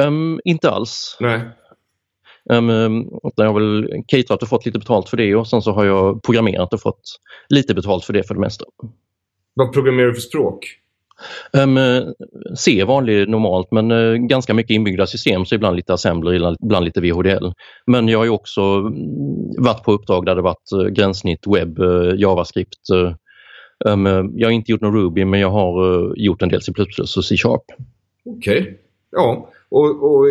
Um, inte alls. Nej. Um, jag har väl caterat och fått lite betalt för det och sen så har jag programmerat och fått lite betalt för det för det mesta. Vad programmerar du för språk? Um, C vanlig normalt men uh, ganska mycket inbyggda system så ibland lite assembler, ibland lite VHDL. Men jag har ju också mm, varit på uppdrag där det varit uh, gränssnitt, webb, JavaScript. Um, jag har inte gjort någon Ruby men jag har gjort en del C++ och C-sharp. Okej, okay. ja. Och, och,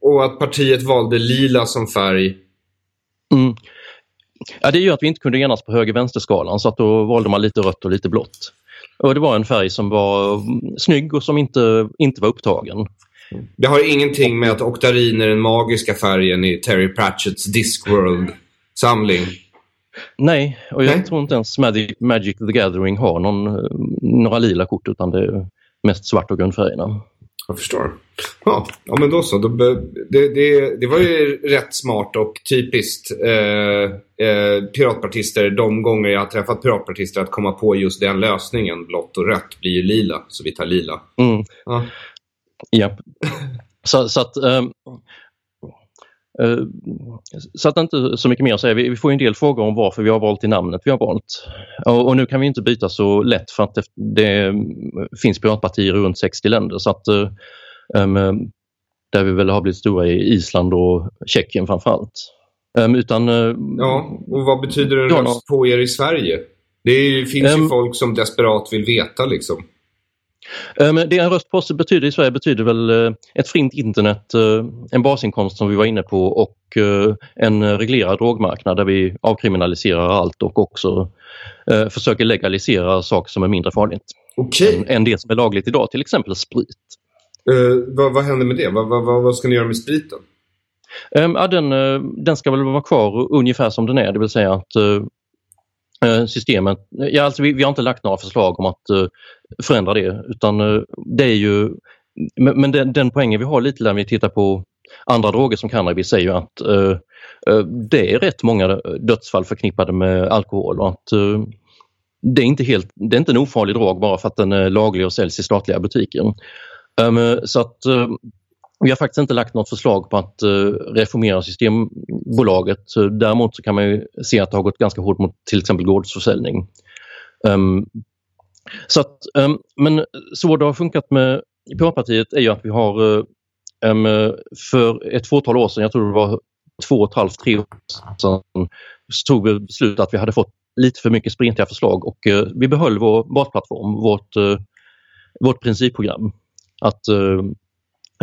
och att partiet valde lila som färg? Mm. Ja, det gör att vi inte kunde enas på höger-vänster-skalan så att då valde man lite rött och lite blått. Och det var en färg som var snygg och som inte, inte var upptagen. Det har ingenting med att oktarin är den magiska färgen i Terry Pratchetts Discworld-samling. Nej, och jag Nej. tror inte ens Magic, Magic the Gathering har någon, några lila kort utan det är mest svart och grundfärgerna. Jag förstår. Ja, ja men då så. Då det, det, det var ju rätt smart och typiskt eh, eh, piratpartister de gånger jag har träffat piratpartister att komma på just den lösningen. Blått och rött blir ju lila, så vi tar lila. Mm. Ja. ja. Så, så att um, så att inte så mycket mer att säga. Vi, får en del frågor om varför vi har valt det namnet vi har valt. Och, nu kan vi inte byta så lätt för att det, finns piratpartier runt 60 länder. Så att uh, um, där vi väl har blivit stora i Island och Tjeckien framförallt. Um, utan, uh, ja, och vad betyder en röst på er i Sverige? Det finns ju folk som desperat vill veta liksom. Um, det en röstpost betyder i Sverige betyder väl uh, ett fritt internet, uh, en basinkomst som vi var inne på och uh, en reglerad drogmarknad där vi avkriminaliserar allt och också försöker legalisera saker som är mindre farligt. Okay. Än, än det som är lagligt idag, till exempel sprit. vad, vad händer med det? Vad, vad, vad ska ni göra med spriten? Um, ja, den, den ska väl vara kvar ungefär som den är, det vill säga att Eh, Eh, systemet. Ja, alltså vi, vi, har inte lagt några förslag om att uh, förändra det utan uh, det är ju men, men den, den poängen vi har lite när vi tittar på andra droger som cannabis är ju att uh, det är rätt många dödsfall förknippade med alkohol och att det är inte helt, det är inte en ofarlig drog bara för att den är laglig och säljs i statliga butiker. Um, så att vi har faktiskt inte lagt något förslag på att eh, reformera Systembolaget. Däremot så kan man ju se att det har gått ganska hårt mot till exempel gårdsförsäljning. Um, så att, um, men så det har funkat med Piratpartiet är ju att vi har um, för ett fåtal år sedan, jag tror det var två och ett halvt, tre år sedan, så tog vi beslut att vi hade fått lite för mycket spretiga förslag och uh, vi behöll vår basplattform, vårt, uh, vårt principprogram. Att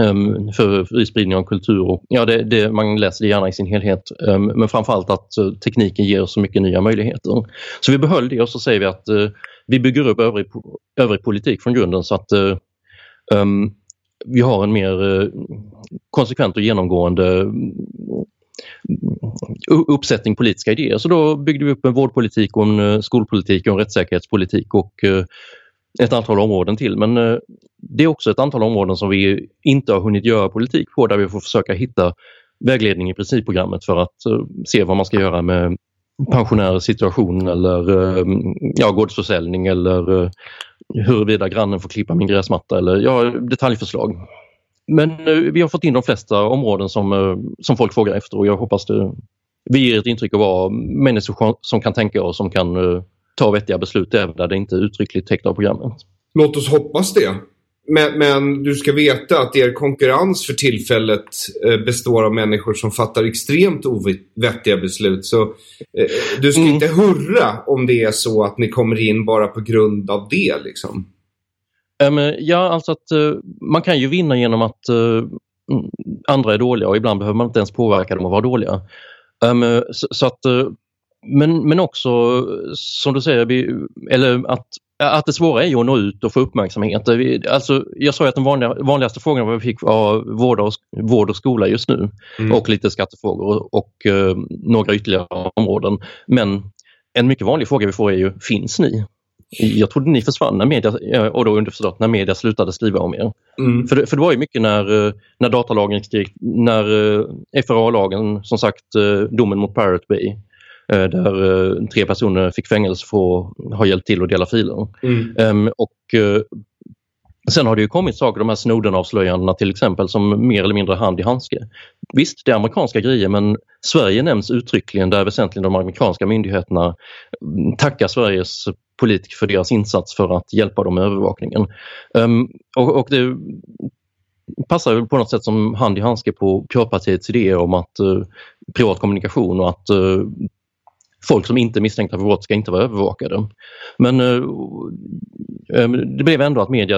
um, för spridning av kultur. Och, ja, det, det, man läser det gärna i sin helhet um, men framförallt att uh, tekniken ger så mycket nya möjligheter. Så vi behöll det och så säger vi att uh, vi bygger upp övrig, övrig politik från grunden så att uh, um, vi har en mer konsekvent och genomgående mm, uppsättning politiska idéer. Så då byggde vi upp en vårdpolitik och en skolpolitik och en rättssäkerhetspolitik och ett antal områden till men eh, det är också ett antal områden som vi inte har hunnit göra politik på där vi får försöka hitta vägledning i principprogrammet för att eh, se vad man ska göra med pensionärers situation eller eh, ja, gårdsförsäljning eller huruvida grannen får klippa min gräsmatta eller ja, detaljförslag. Men vi har fått in de flesta områden som, som folk frågar efter och jag hoppas det vi ger ett intryck av att vara människor som kan tänka och som kan ta vettiga beslut även där det inte är uttryckligt täckt av programmet. Låt oss hoppas det. Men, men, du ska veta att er konkurrens för tillfället eh, består av människor som fattar extremt ovettiga beslut. Så eh, du ska mm. inte hurra om det är så att ni kommer in bara på grund av det. Liksom. Um, ja, alltså att uh, man kan ju vinna genom att uh, andra är dåliga och ibland behöver man inte ens påverka dem att vara dåliga. Um, så, så, att uh, men, men också som du säger, eller att, att det svåra är ju att nå ut och få uppmärksamhet. Alltså, jag sa att de vanliga, vanligaste frågorna vi fick var vård och, vård och skola just nu mm. och lite skattefrågor och, och uh, några ytterligare områden. Men en mycket vanlig fråga vi får är ju, finns ni? Jag trodde ni försvann när media, och då underförstått när media slutade skriva om er. Mm. För, det, för det var ju mycket när, när datalagen när FRA-lagen, som sagt domen mot Pirate Bay Eh, där eh, tre personer fick fängelse för att ha hjälpt till att dela filer. Mm. Ehm, och eh, Sen har det ju kommit saker, de här Snowden-avslöjandena till exempel, som mer eller mindre hand i handske. Visst, det är amerikanska grejer men Sverige nämns uttryckligen där väsentligen de amerikanska myndigheterna mm, tackar Sveriges politiker för deras insats för att hjälpa dem med övervakningen. Um, och, och, det passar på något sätt som hand i handske på Piratpartiets idéer om att uh, privat kommunikation och att uh, folk som inte är misstänkta för brott ska inte vara övervakade. Men eh, eh, det blev ändå att media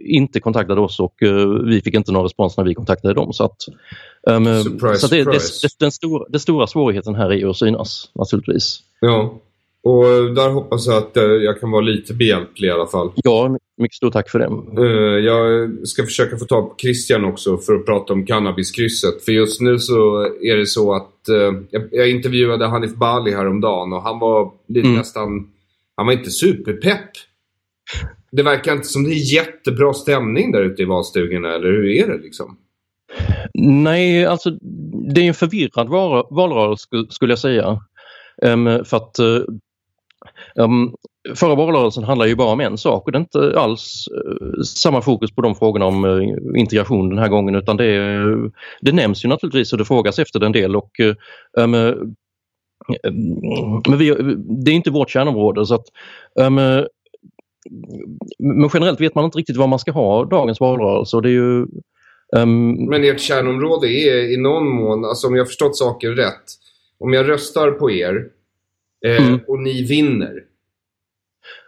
inte kontaktade oss och eh, vi fick inte någon respons när vi kontaktade dem. Så att, um, surprise, så det, det, det, den, stora, den stora svårigheten här är att synas naturligtvis. Ja, och där hoppas jag att jag kan vara lite behjälplig i alla fall. Ja, mycket stort tack för det. Uh, jag ska försöka få tag på Christian också för att prata om cannabiskrysset. För just nu så är det så att uh, jag, intervjuade Hanif Bali häromdagen och han var lite mm. nästan... Han var inte superpepp. Det verkar inte som det är jättebra stämning där ute i valstugorna, eller hur är det liksom? Nej, alltså det är en förvirrad valrörelse skulle jag säga. Um, för att um, förra valrörelsen handlade ju bara om en sak och det är inte alls uh, samma fokus på de frågorna om uh, integration den här gången utan det, uh, det nämns ju naturligtvis och det frågas efter den en del och um, men vi, det är inte vårt kärnområde så att um, men generellt vet man inte riktigt vad man ska ha dagens valrörelse och det är ju Um... Men ert kärnområde är i någon mån, alltså om jag förstått saken rätt, om jag röstar på er eh, mm. och ni vinner.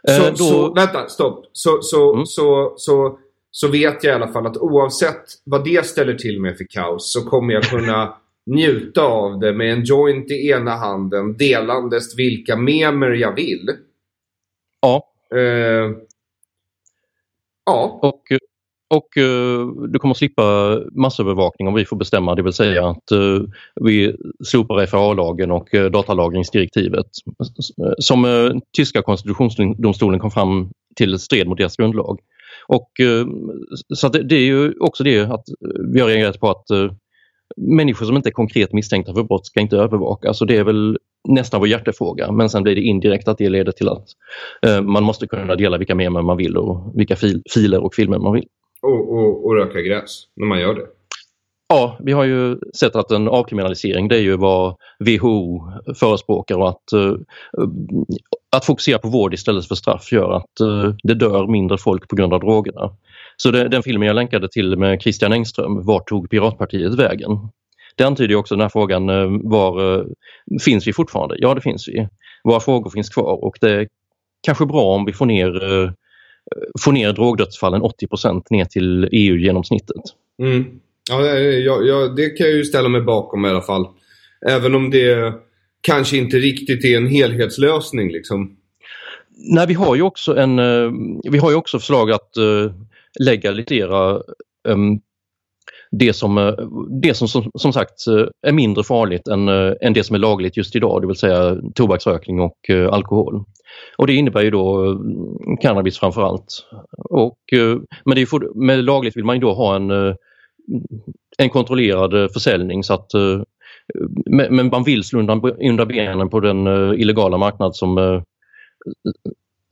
Så, då... så, vänta, stopp. Så, så, mm. så, så, så vet jag i alla fall att oavsett vad det ställer till med för kaos så kommer jag kunna <laughs> njuta av det med en joint i ena handen delandes vilka memer jag vill. Ja. Uh, ja. Och, och uh, du kommer slippa massövervakning om vi får bestämma, det vill säga att uh, vi slopar FRA-lagen och uh, datalagringsdirektivet som tyska konstitutionsdomstolen kom fram till stred mot deras grundlag. Och, så det, det, är ju också det att vi har reagerat på att människor som inte är konkret misstänkta för brott ska inte övervakas. Så det är väl nästan vår hjärtefråga. Men sen blir det indirekt att det leder till att eh, man måste kunna dela vilka memer man vill och vilka fil filer och filmer man vill. Och, och, och röka gräs när man gör det? Ja, vi har ju sett att en avkriminalisering det är ju vad WHO förespråkar och att, uh, att fokusera på vård istället för straff gör att uh, det dör mindre folk på grund av drogerna. Så det, den filmen jag länkade till med Christian Engström, Vart tog Piratpartiet vägen? Det antyder också den här frågan, uh, var finns vi fortfarande? Ja, det finns vi. Våra frågor finns kvar och det är kanske bra om vi får ner, får ner drogdödsfallen 80% ner till EU-genomsnittet. Mm. Ja, ja, ja, det kan jag ju ställa mig bakom i alla fall. Även om det kanske inte riktigt är en helhetslösning liksom. Nej, vi har ju också en, eh, vi har ju också förslag att uh, legalisera um, det som, det som, som, som sagt är mindre farligt än, än det som är lagligt just idag, det vill säga tobaksrökning och alkohol. Och det innebär ju då cannabis framför allt. Och, men det är för, med lagligt vill man ju då ha en en kontrollerad eh, försäljning så att eh, men man vill slå undan, undan benen på den eh, illegala marknad som,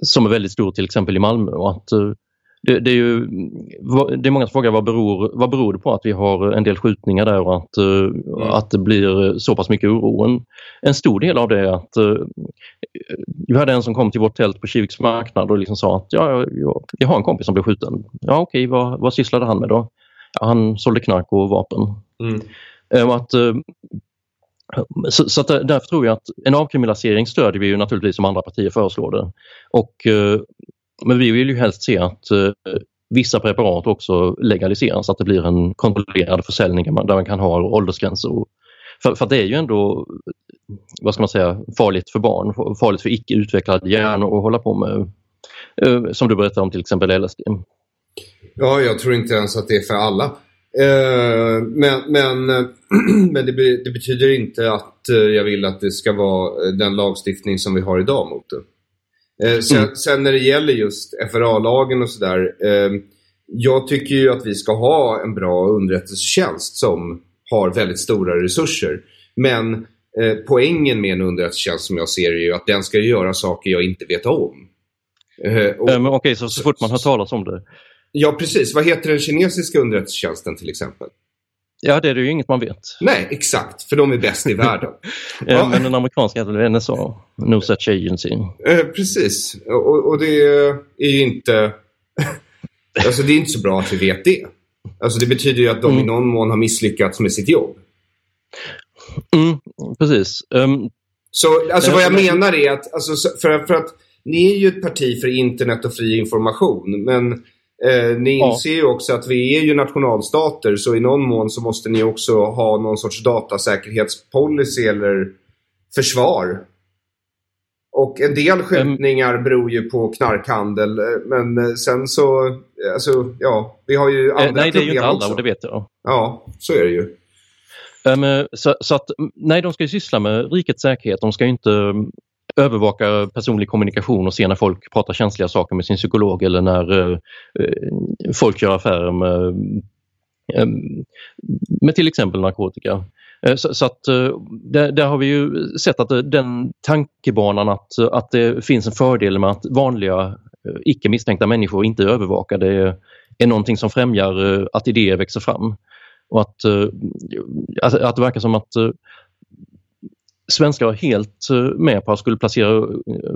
som är väldigt stor till exempel i Malmö. Och att det, det, är ju, det är många som frågar vad beror, vad beror det på att vi har en del skjutningar där och att, mm. att det blir så pass mycket oro. En, en stor del av det är att vi hade en som kom till vårt tält på Kiviks marknad och liksom sa att ja, jag, jag har en kompis som blev skjuten. Ja okej, vad, vad sysslade han med då? han sålde knark och vapen. Mm. Eh, att, eh, så, så att därför tror jag att en avkriminalisering stödjer vi ju naturligtvis som andra partier föreslår det. Och, eh, men vi vill ju helst se att vissa preparat också legaliseras, så att det blir en kontrollerad försäljning där man kan ha åldersgränser. För, för det är ju ändå, vad ska man säga, farligt för barn, farligt för icke utvecklad hjärna att hålla på med, som du berättade om till exempel LSD. Ja, jag tror inte ens att det är för alla. Eh, men men, <clears throat> men det, be, det, betyder inte att eh, jag vill att det ska vara den lagstiftning som vi har idag mot det. Eh, sen, mm. sen, när det gäller just FRA-lagen och sådär. jag tycker ju att vi ska ha en bra underrättelsetjänst som har väldigt stora resurser. Men poängen med en underrättelsetjänst som jag ser är ju att den ska göra saker jag inte vet om. Och, Okej, okay, så, så fort man hör talas om det? Ja, precis. Vad heter den kinesiska underrättelsetjänsten till exempel? Ja, det är det ju inget man vet. Nej, exakt. För de är bäst i världen. <laughs> ja. Men den amerikanska heter väl NSA, No Such Agency. Eh, precis. Och, och, det är ju inte... <laughs> alltså det är inte så bra att vi vet det. Alltså det betyder ju att de mm. i någon mån har misslyckats med sitt jobb. Mm, precis. Um, så alltså vad jag menar är att, alltså, för, för att ni är ju ett parti för internet och fri information, men Eh, ni inser ju också att vi är ju nationalstater så i någon mån så måste ni också ha någon sorts datasäkerhetspolicy eller försvar. Och en del skjutningar mm. beror ju på knarkhandel eh, men eh, sen så, eh, alltså ja, vi har ju andra problem också. Nej, det är ju inte alla och det vet jag. Ja, så är det ju. Um, så, så, att, nej, de ska ju syssla med rikets säkerhet. De ska inte mm, övervaka personlig kommunikation och se när folk pratar känsliga saker med sin psykolog eller när uh, folk gör affärer med, um, med till exempel narkotika. Så, så, att där, där, har vi ju sett att den tankebanan att, att det finns en fördel med att vanliga icke misstänkta människor inte är övervakade är, är någonting som främjar att idéer växer fram. Och att, att, att det verkar som att svenskar var helt eh, med på att skulle placera, eh,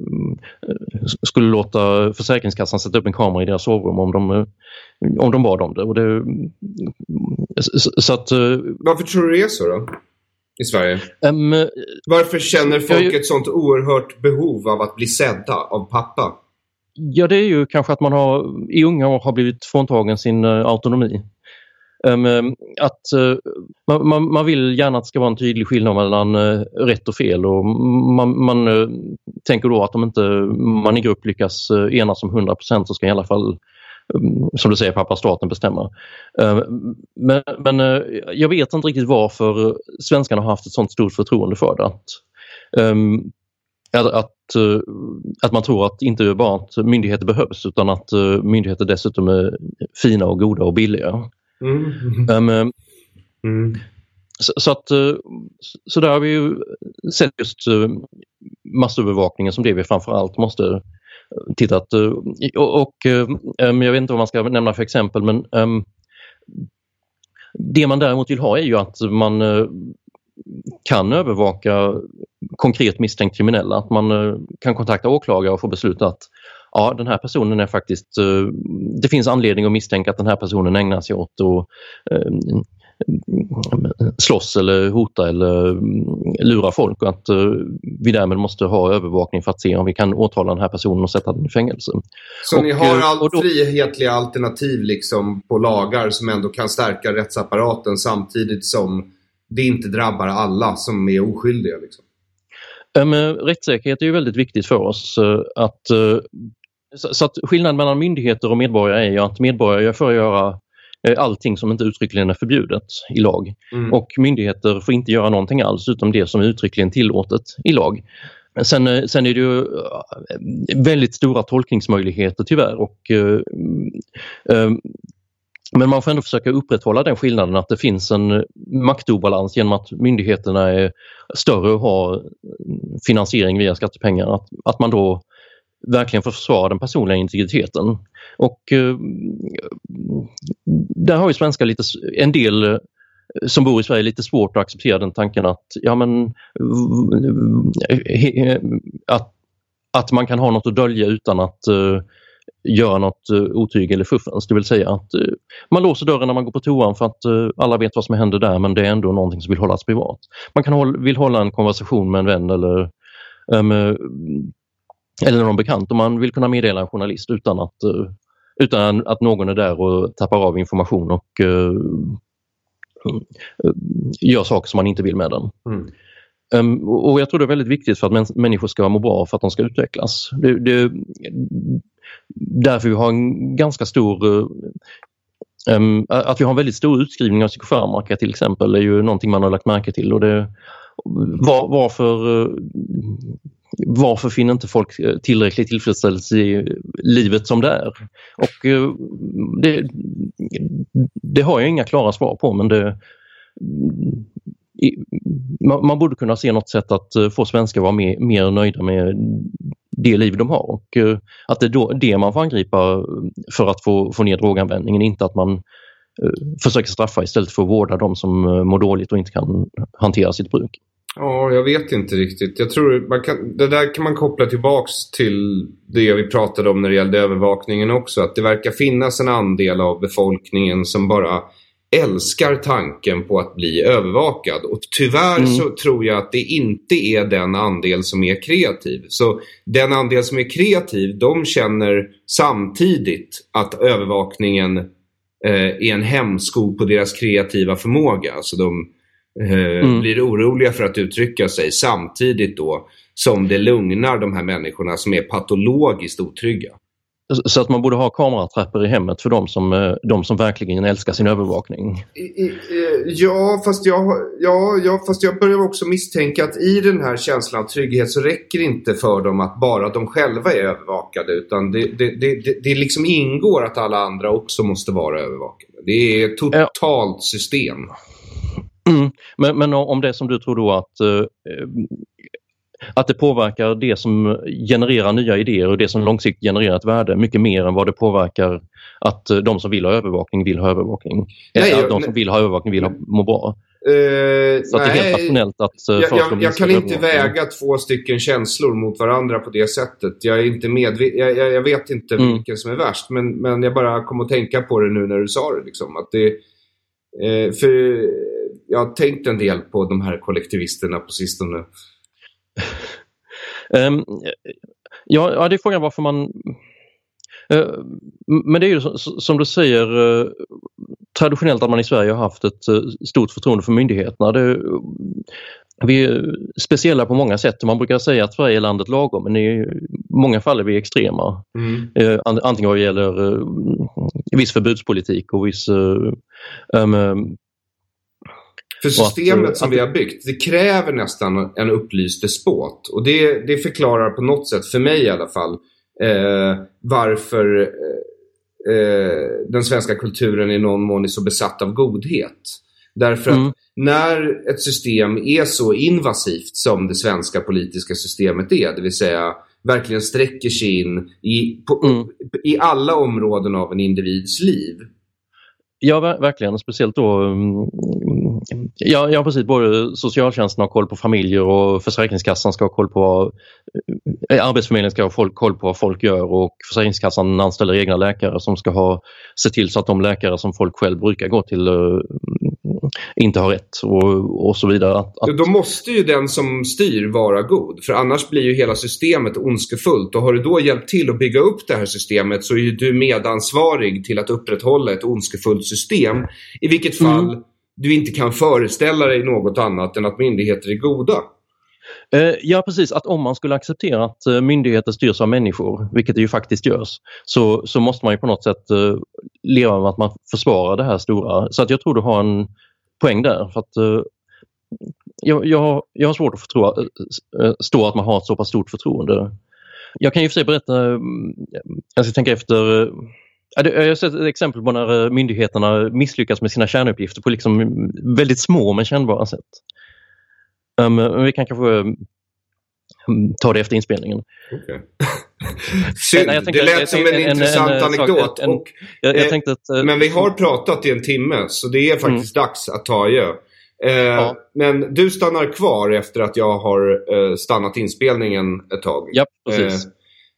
skulle låta Försäkringskassan sätta upp en kamera i deras sovrum om de, eh, om de bad om det. Och det så att, Varför tror du det är så då? I Sverige? Um, Varför känner folk jag, ett sånt oerhört behov av att bli sedda av pappa? ja, det är ju kanske att man har i unga år har blivit fråntagen sin autonomi. Ehm, ehm, att eh, man, man, man, vill gärna att det ska vara en tydlig skillnad mellan eh, rätt och fel och man, man eh, tänker då att om inte man i grupp lyckas enas om 100 så ska i alla fall ehm, som du säger pappa staten bestämma. Men, men jag vet inte riktigt varför svenskarna har haft ett sånt stort förtroende för det. Att, att, att man tror att inte bara att myndigheter behövs utan att myndigheter dessutom är fina och goda och billiga. Mm. Um, mm. Så, så, att, eh, så där har vi ju sett just eh, massövervakningen som det vi framförallt måste titta att, och, och um, jag vet inte vad man ska nämna för exempel men um, det man däremot vill ha är ju att man uh, kan övervaka konkret misstänkt kriminella, att man uh, kan kontakta åklagare och få beslut att ja, den här personen är faktiskt, eh, det finns anledning att misstänka att den här personen ägnar sig åt att eh, slåss eller hota eller mm, lura folk och att eh, vi därmed måste ha övervakning för att se om vi kan åtala den här personen och sätta den i fängelse. Så och, ni har allt då... frihetliga alternativ liksom på lagar som ändå kan stärka rättsapparaten samtidigt som det inte drabbar alla som är oskyldiga? Liksom. Men rättssäkerhet är ju väldigt viktigt för oss. Att så, så att skillnaden mellan myndigheter och medborgare är ju att medborgare får göra eh, allting som inte uttryckligen är förbjudet i lag. Mm. Och myndigheter får inte göra någonting alls utom det som är uttryckligen tillåtet i lag. Sen, eh, sen är det ju eh, väldigt stora tolkningsmöjligheter tyvärr och men man får ändå försöka upprätthålla den skillnaden att det finns en maktobalans genom att myndigheterna är större och har finansiering via skattepengar. Att, att man då verkligen försvara den personliga integriteten. Och eh, där har ju svenskar lite, en del eh, som bor i Sverige lite svårt att acceptera den tanken att, ja men, eh, eh, att, att man kan ha något att dölja utan att uh, göra något uh, otyg eller fuffens. Det vill säga att uh, man låser dörren när man går på toan för att alla vet vad som händer där men det är ändå någonting som vill hållas privat. Man kan håll, vill hålla en konversation med en vän eller um, eller någon bekant om man vill kunna meddela en journalist utan att, eh, utan att någon är där och tappar av information och uh, gör saker som man inte vill med den. Mm. Um, och jag tror det är väldigt viktigt för att mäns människor ska må bra för att de ska utvecklas. Det, det, därför vi har en ganska stor um, att vi har en väldigt stor utskrivning av psykofarmaka till exempel är ju någonting man har lagt märke till och det var, varför eh, varför finner inte folk eh, tillräcklig tillfredsställelse i livet som det är? Och eh, det, det har jag inga klara svar på men det, man borde kunna se något sätt att få svenskar att vara mer, mer nöjda med det liv de har och att det är då, det man får angripa för att få, få ner droganvändningen, inte att man försöker straffa istället för att vårda de som mår dåligt och inte kan hantera sitt bruk. Ja, jag vet inte riktigt. Jag tror man kan, det där kan man koppla tillbaks till det vi pratade om när det gällde övervakningen också. Att det verkar finnas en andel av befolkningen som bara älskar tanken på att bli övervakad. Och tyvärr mm. så tror jag att det inte är den andel som är kreativ. Så den andel som är kreativ, de känner samtidigt att övervakningen eh, är en hämsko på deras kreativa förmåga. Så de mm. blir oroliga för att uttrycka sig samtidigt då som det lugnar de här människorna som är patologiskt otrygga. Så att man borde ha kameratrappor i hemmet för de som, eh, de som verkligen älskar sin övervakning? Eh, ja fast, jag, ja, ja, fast jag börjar också misstänka att i den här känslan av trygghet så räcker det inte för dem att bara de själva är övervakade. Utan det, det, det, det liksom ingår att alla andra också måste vara övervakade. Det är ett totalt system. Mm. Men, men, om det som du tror då att, eh, att det påverkar det som genererar nya idéer och det som långsiktigt genererar ett värde mycket mer än vad det påverkar att eh, de som vill ha övervakning vill ha övervakning. Nej, att de som vill ha övervakning vill ha, må bra. Uh, så att det är helt rationellt att uh, jag, jag, jag kan inte väga två stycken känslor mot varandra på det sättet. Jag är inte medveten, jag, jag, vet inte mm. vilken som är värst. Men, men jag bara kom att tänka på det nu när du sa det. Liksom, att det uh, för jag har tänkt en del på de här kollektivisterna på sistone. um, <laughs> ja, ja, det är frågan varför man Men det är ju som du säger traditionellt att man i Sverige har haft ett stort förtroende för myndigheterna. Det, vi är speciella på många sätt. Man brukar säga att Sverige är landet lagom men i många fall är vi extrema. Mm. Antingen vad gäller viss förbudspolitik och viss um, för systemet att, som att, vi har byggt, det kräver nästan en upplyst despot. Och det, det förklarar på något sätt, för mig i alla fall, eh, varför eh, eh, den svenska kulturen i någon mån är så besatt av godhet. Därför mm. att när ett system är så invasivt som det svenska politiska systemet är, det vill säga verkligen sträcker sig in i, på, mm. i alla områden av en individs liv. Ja, verkligen. Speciellt då mm, Ja, ja precis. Både socialtjänsten har koll på familjer och Försäkringskassan ska ha koll på äh, Arbetsförmedlingen ska ha koll på vad folk gör och Försäkringskassan anställer egna läkare som ska ha se till så att de läkare som folk själv brukar gå till äh, inte har rätt och, och så vidare. Att, att... Då måste ju den som styr vara god för annars blir ju hela systemet ondskefullt och har du då hjälpt till att bygga upp det här systemet så är ju du medansvarig till att upprätthålla ett ondskefullt system. I vilket fall mm du inte kan föreställa dig något annat än att myndigheter är goda. Eh, ja precis, att om man skulle acceptera att eh, myndigheter styrs av människor, vilket det ju faktiskt görs, så, så måste man ju på något sätt eh, leva med att man försvarar det här stora. Så att jag tror du har en poäng där. För att, jag, jag, jag har svårt att förstå, stå att man har ett så pass stort förtroende. Jag kan ju för sig berätta, mm, jag ska tänka efter jag har sett ett exempel på när eh, myndigheterna misslyckas med sina kärnuppgifter på liksom väldigt små men kännbara sätt. Um, vi kan kanske um, ta det efter inspelningen. Okay. <laughs> Synd, Nej, det lät som en, en intressant en, anekdot. En, och, jag, jag eh, att, men vi har pratat i en timme så det är faktiskt mm. dags att ta adjö. Eh, ja. Men du stannar kvar efter att jag har eh, stannat inspelningen ett tag. Ja, precis. Eh,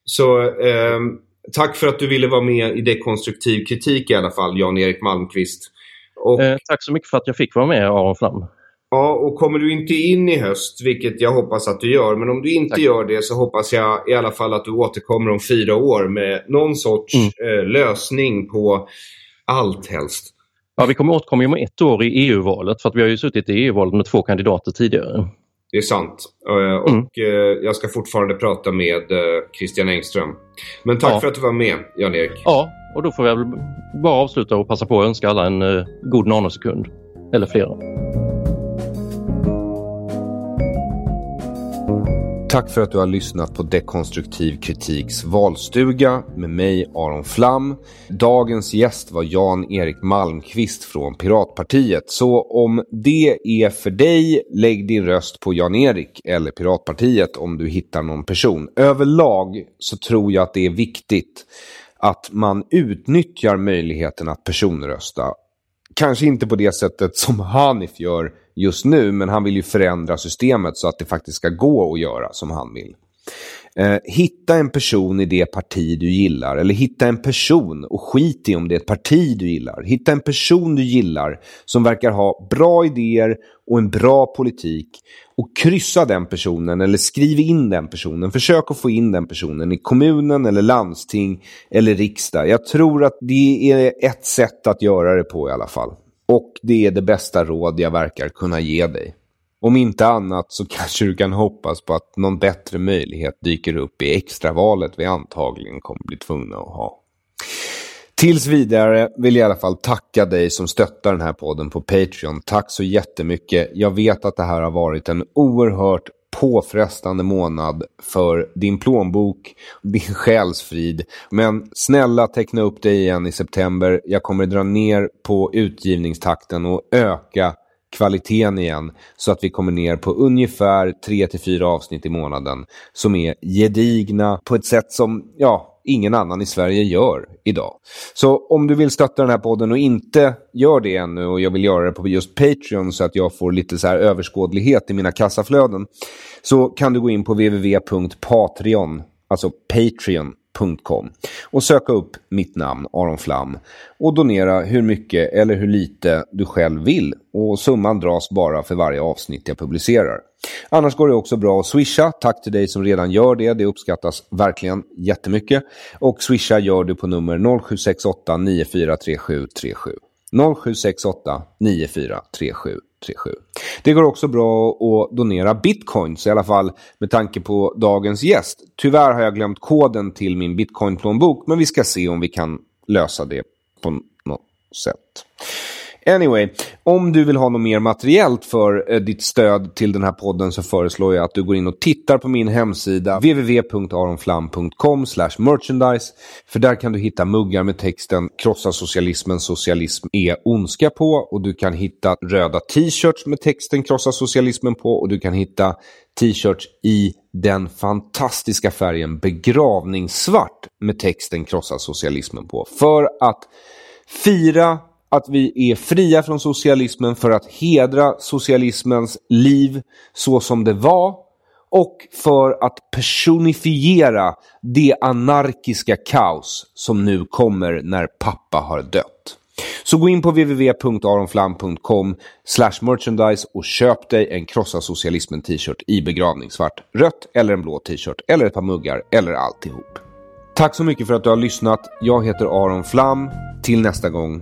så ehm, Tack för att du ville vara med i dekonstruktiv kritik i alla fall, Jan-Erik Malmqvist. Och, eh, tack så mycket för att jag fick vara med, Aron Flam. Ja, och kommer du inte in i höst, vilket jag hoppas att du gör, men om du inte tack. gör det så hoppas jag i alla fall att du återkommer om fyra år med någon sorts mm. eh, lösning på allt helst. Ja, vi kommer återkomma om ett år i EU-valet för att vi har ju suttit i EU-valet med två kandidater tidigare. Det är sant. Eh, och mm. Jag ska fortfarande prata med eh, Christian Engström. Men tack ja. för att du var med, Jan-Erik. Ja, och då får jag bara avsluta och passa på att önska alla en god nanosekund. Eller flera. Tack för att du har lyssnat på Dekonstruktiv kritiks valstuga med mig Aron Flam. Dagens gäst var Jan-Erik Malmqvist från Piratpartiet. Så om det är för dig, lägg din röst på Jan-Erik eller Piratpartiet om du hittar någon person. Överlag så tror jag att det är viktigt att man utnyttjar möjligheten att personrösta. Kanske inte på det sättet som Hanif gör just nu, men han vill ju förändra systemet så att det faktiskt ska gå att göra som han vill. Eh, hitta en person i det parti du gillar, eller hitta en person och skit i om det är ett parti du gillar. Hitta en person du gillar som verkar ha bra idéer och en bra politik och kryssa den personen eller skriv in den personen. Försök att få in den personen i kommunen eller landsting eller riksdag. Jag tror att det är ett sätt att göra det på i alla fall. Och det är det bästa råd jag verkar kunna ge dig. Om inte annat så <laughs> kanske du kan hoppas på att någon bättre möjlighet dyker upp i extravalet vi antagligen kommer bli tvungna att ha. Tills vidare vill jag i alla fall tacka dig som stöttar den här podden på Patreon. Tack så jättemycket. Jag vet att det här har varit en oerhört påfrestande månad för din plånbok, din själsfrid. Men snälla teckna upp dig igen i september. Jag kommer dra ner på utgivningstakten och öka kvaliteten igen så att vi kommer ner på ungefär 3-4 avsnitt i månaden som är gedigna på ett sätt som, ja, ingen annan i Sverige gör idag. Så om du vill stötta den här podden och inte gör det ännu och jag vill göra det på just Patreon så att jag får lite så här överskådlighet i mina kassaflöden så kan du gå in på www.patreon, alltså Patreon patreon.com och söka upp mitt namn Aron Flam och donera hur mycket eller hur lite du själv vill och summan dras bara för varje avsnitt jag publicerar. Annars går det också bra att swisha. Tack till dig som redan gör det. Det uppskattas verkligen jättemycket. Och swisha gör du på nummer 0768 943737. 0768 943737. Det går också bra att donera bitcoins, i alla fall med tanke på dagens gäst. Tyvärr har jag glömt koden till min bitcoin-plånbok, men vi ska se om vi kan lösa det på något sätt. Anyway, om du vill ha något mer materiellt för eh, ditt stöd till den här podden så föreslår jag att du går in och tittar på min hemsida www.aronflam.com merchandise. För där kan du hitta muggar med texten “Krossa socialismen, socialism är ondska” på och du kan hitta röda t-shirts med texten “Krossa socialismen” på och du kan hitta t-shirts i den fantastiska färgen begravningssvart med texten “Krossa socialismen” på. För att fira att vi är fria från socialismen för att hedra socialismens liv så som det var och för att personifiera det anarkiska kaos som nu kommer när pappa har dött. Så gå in på www.aronflam.com merchandise och köp dig en krossa socialismen t-shirt i begravningssvart, rött eller en blå t-shirt eller ett par muggar eller alltihop. Tack så mycket för att du har lyssnat. Jag heter Aron Flam. Till nästa gång,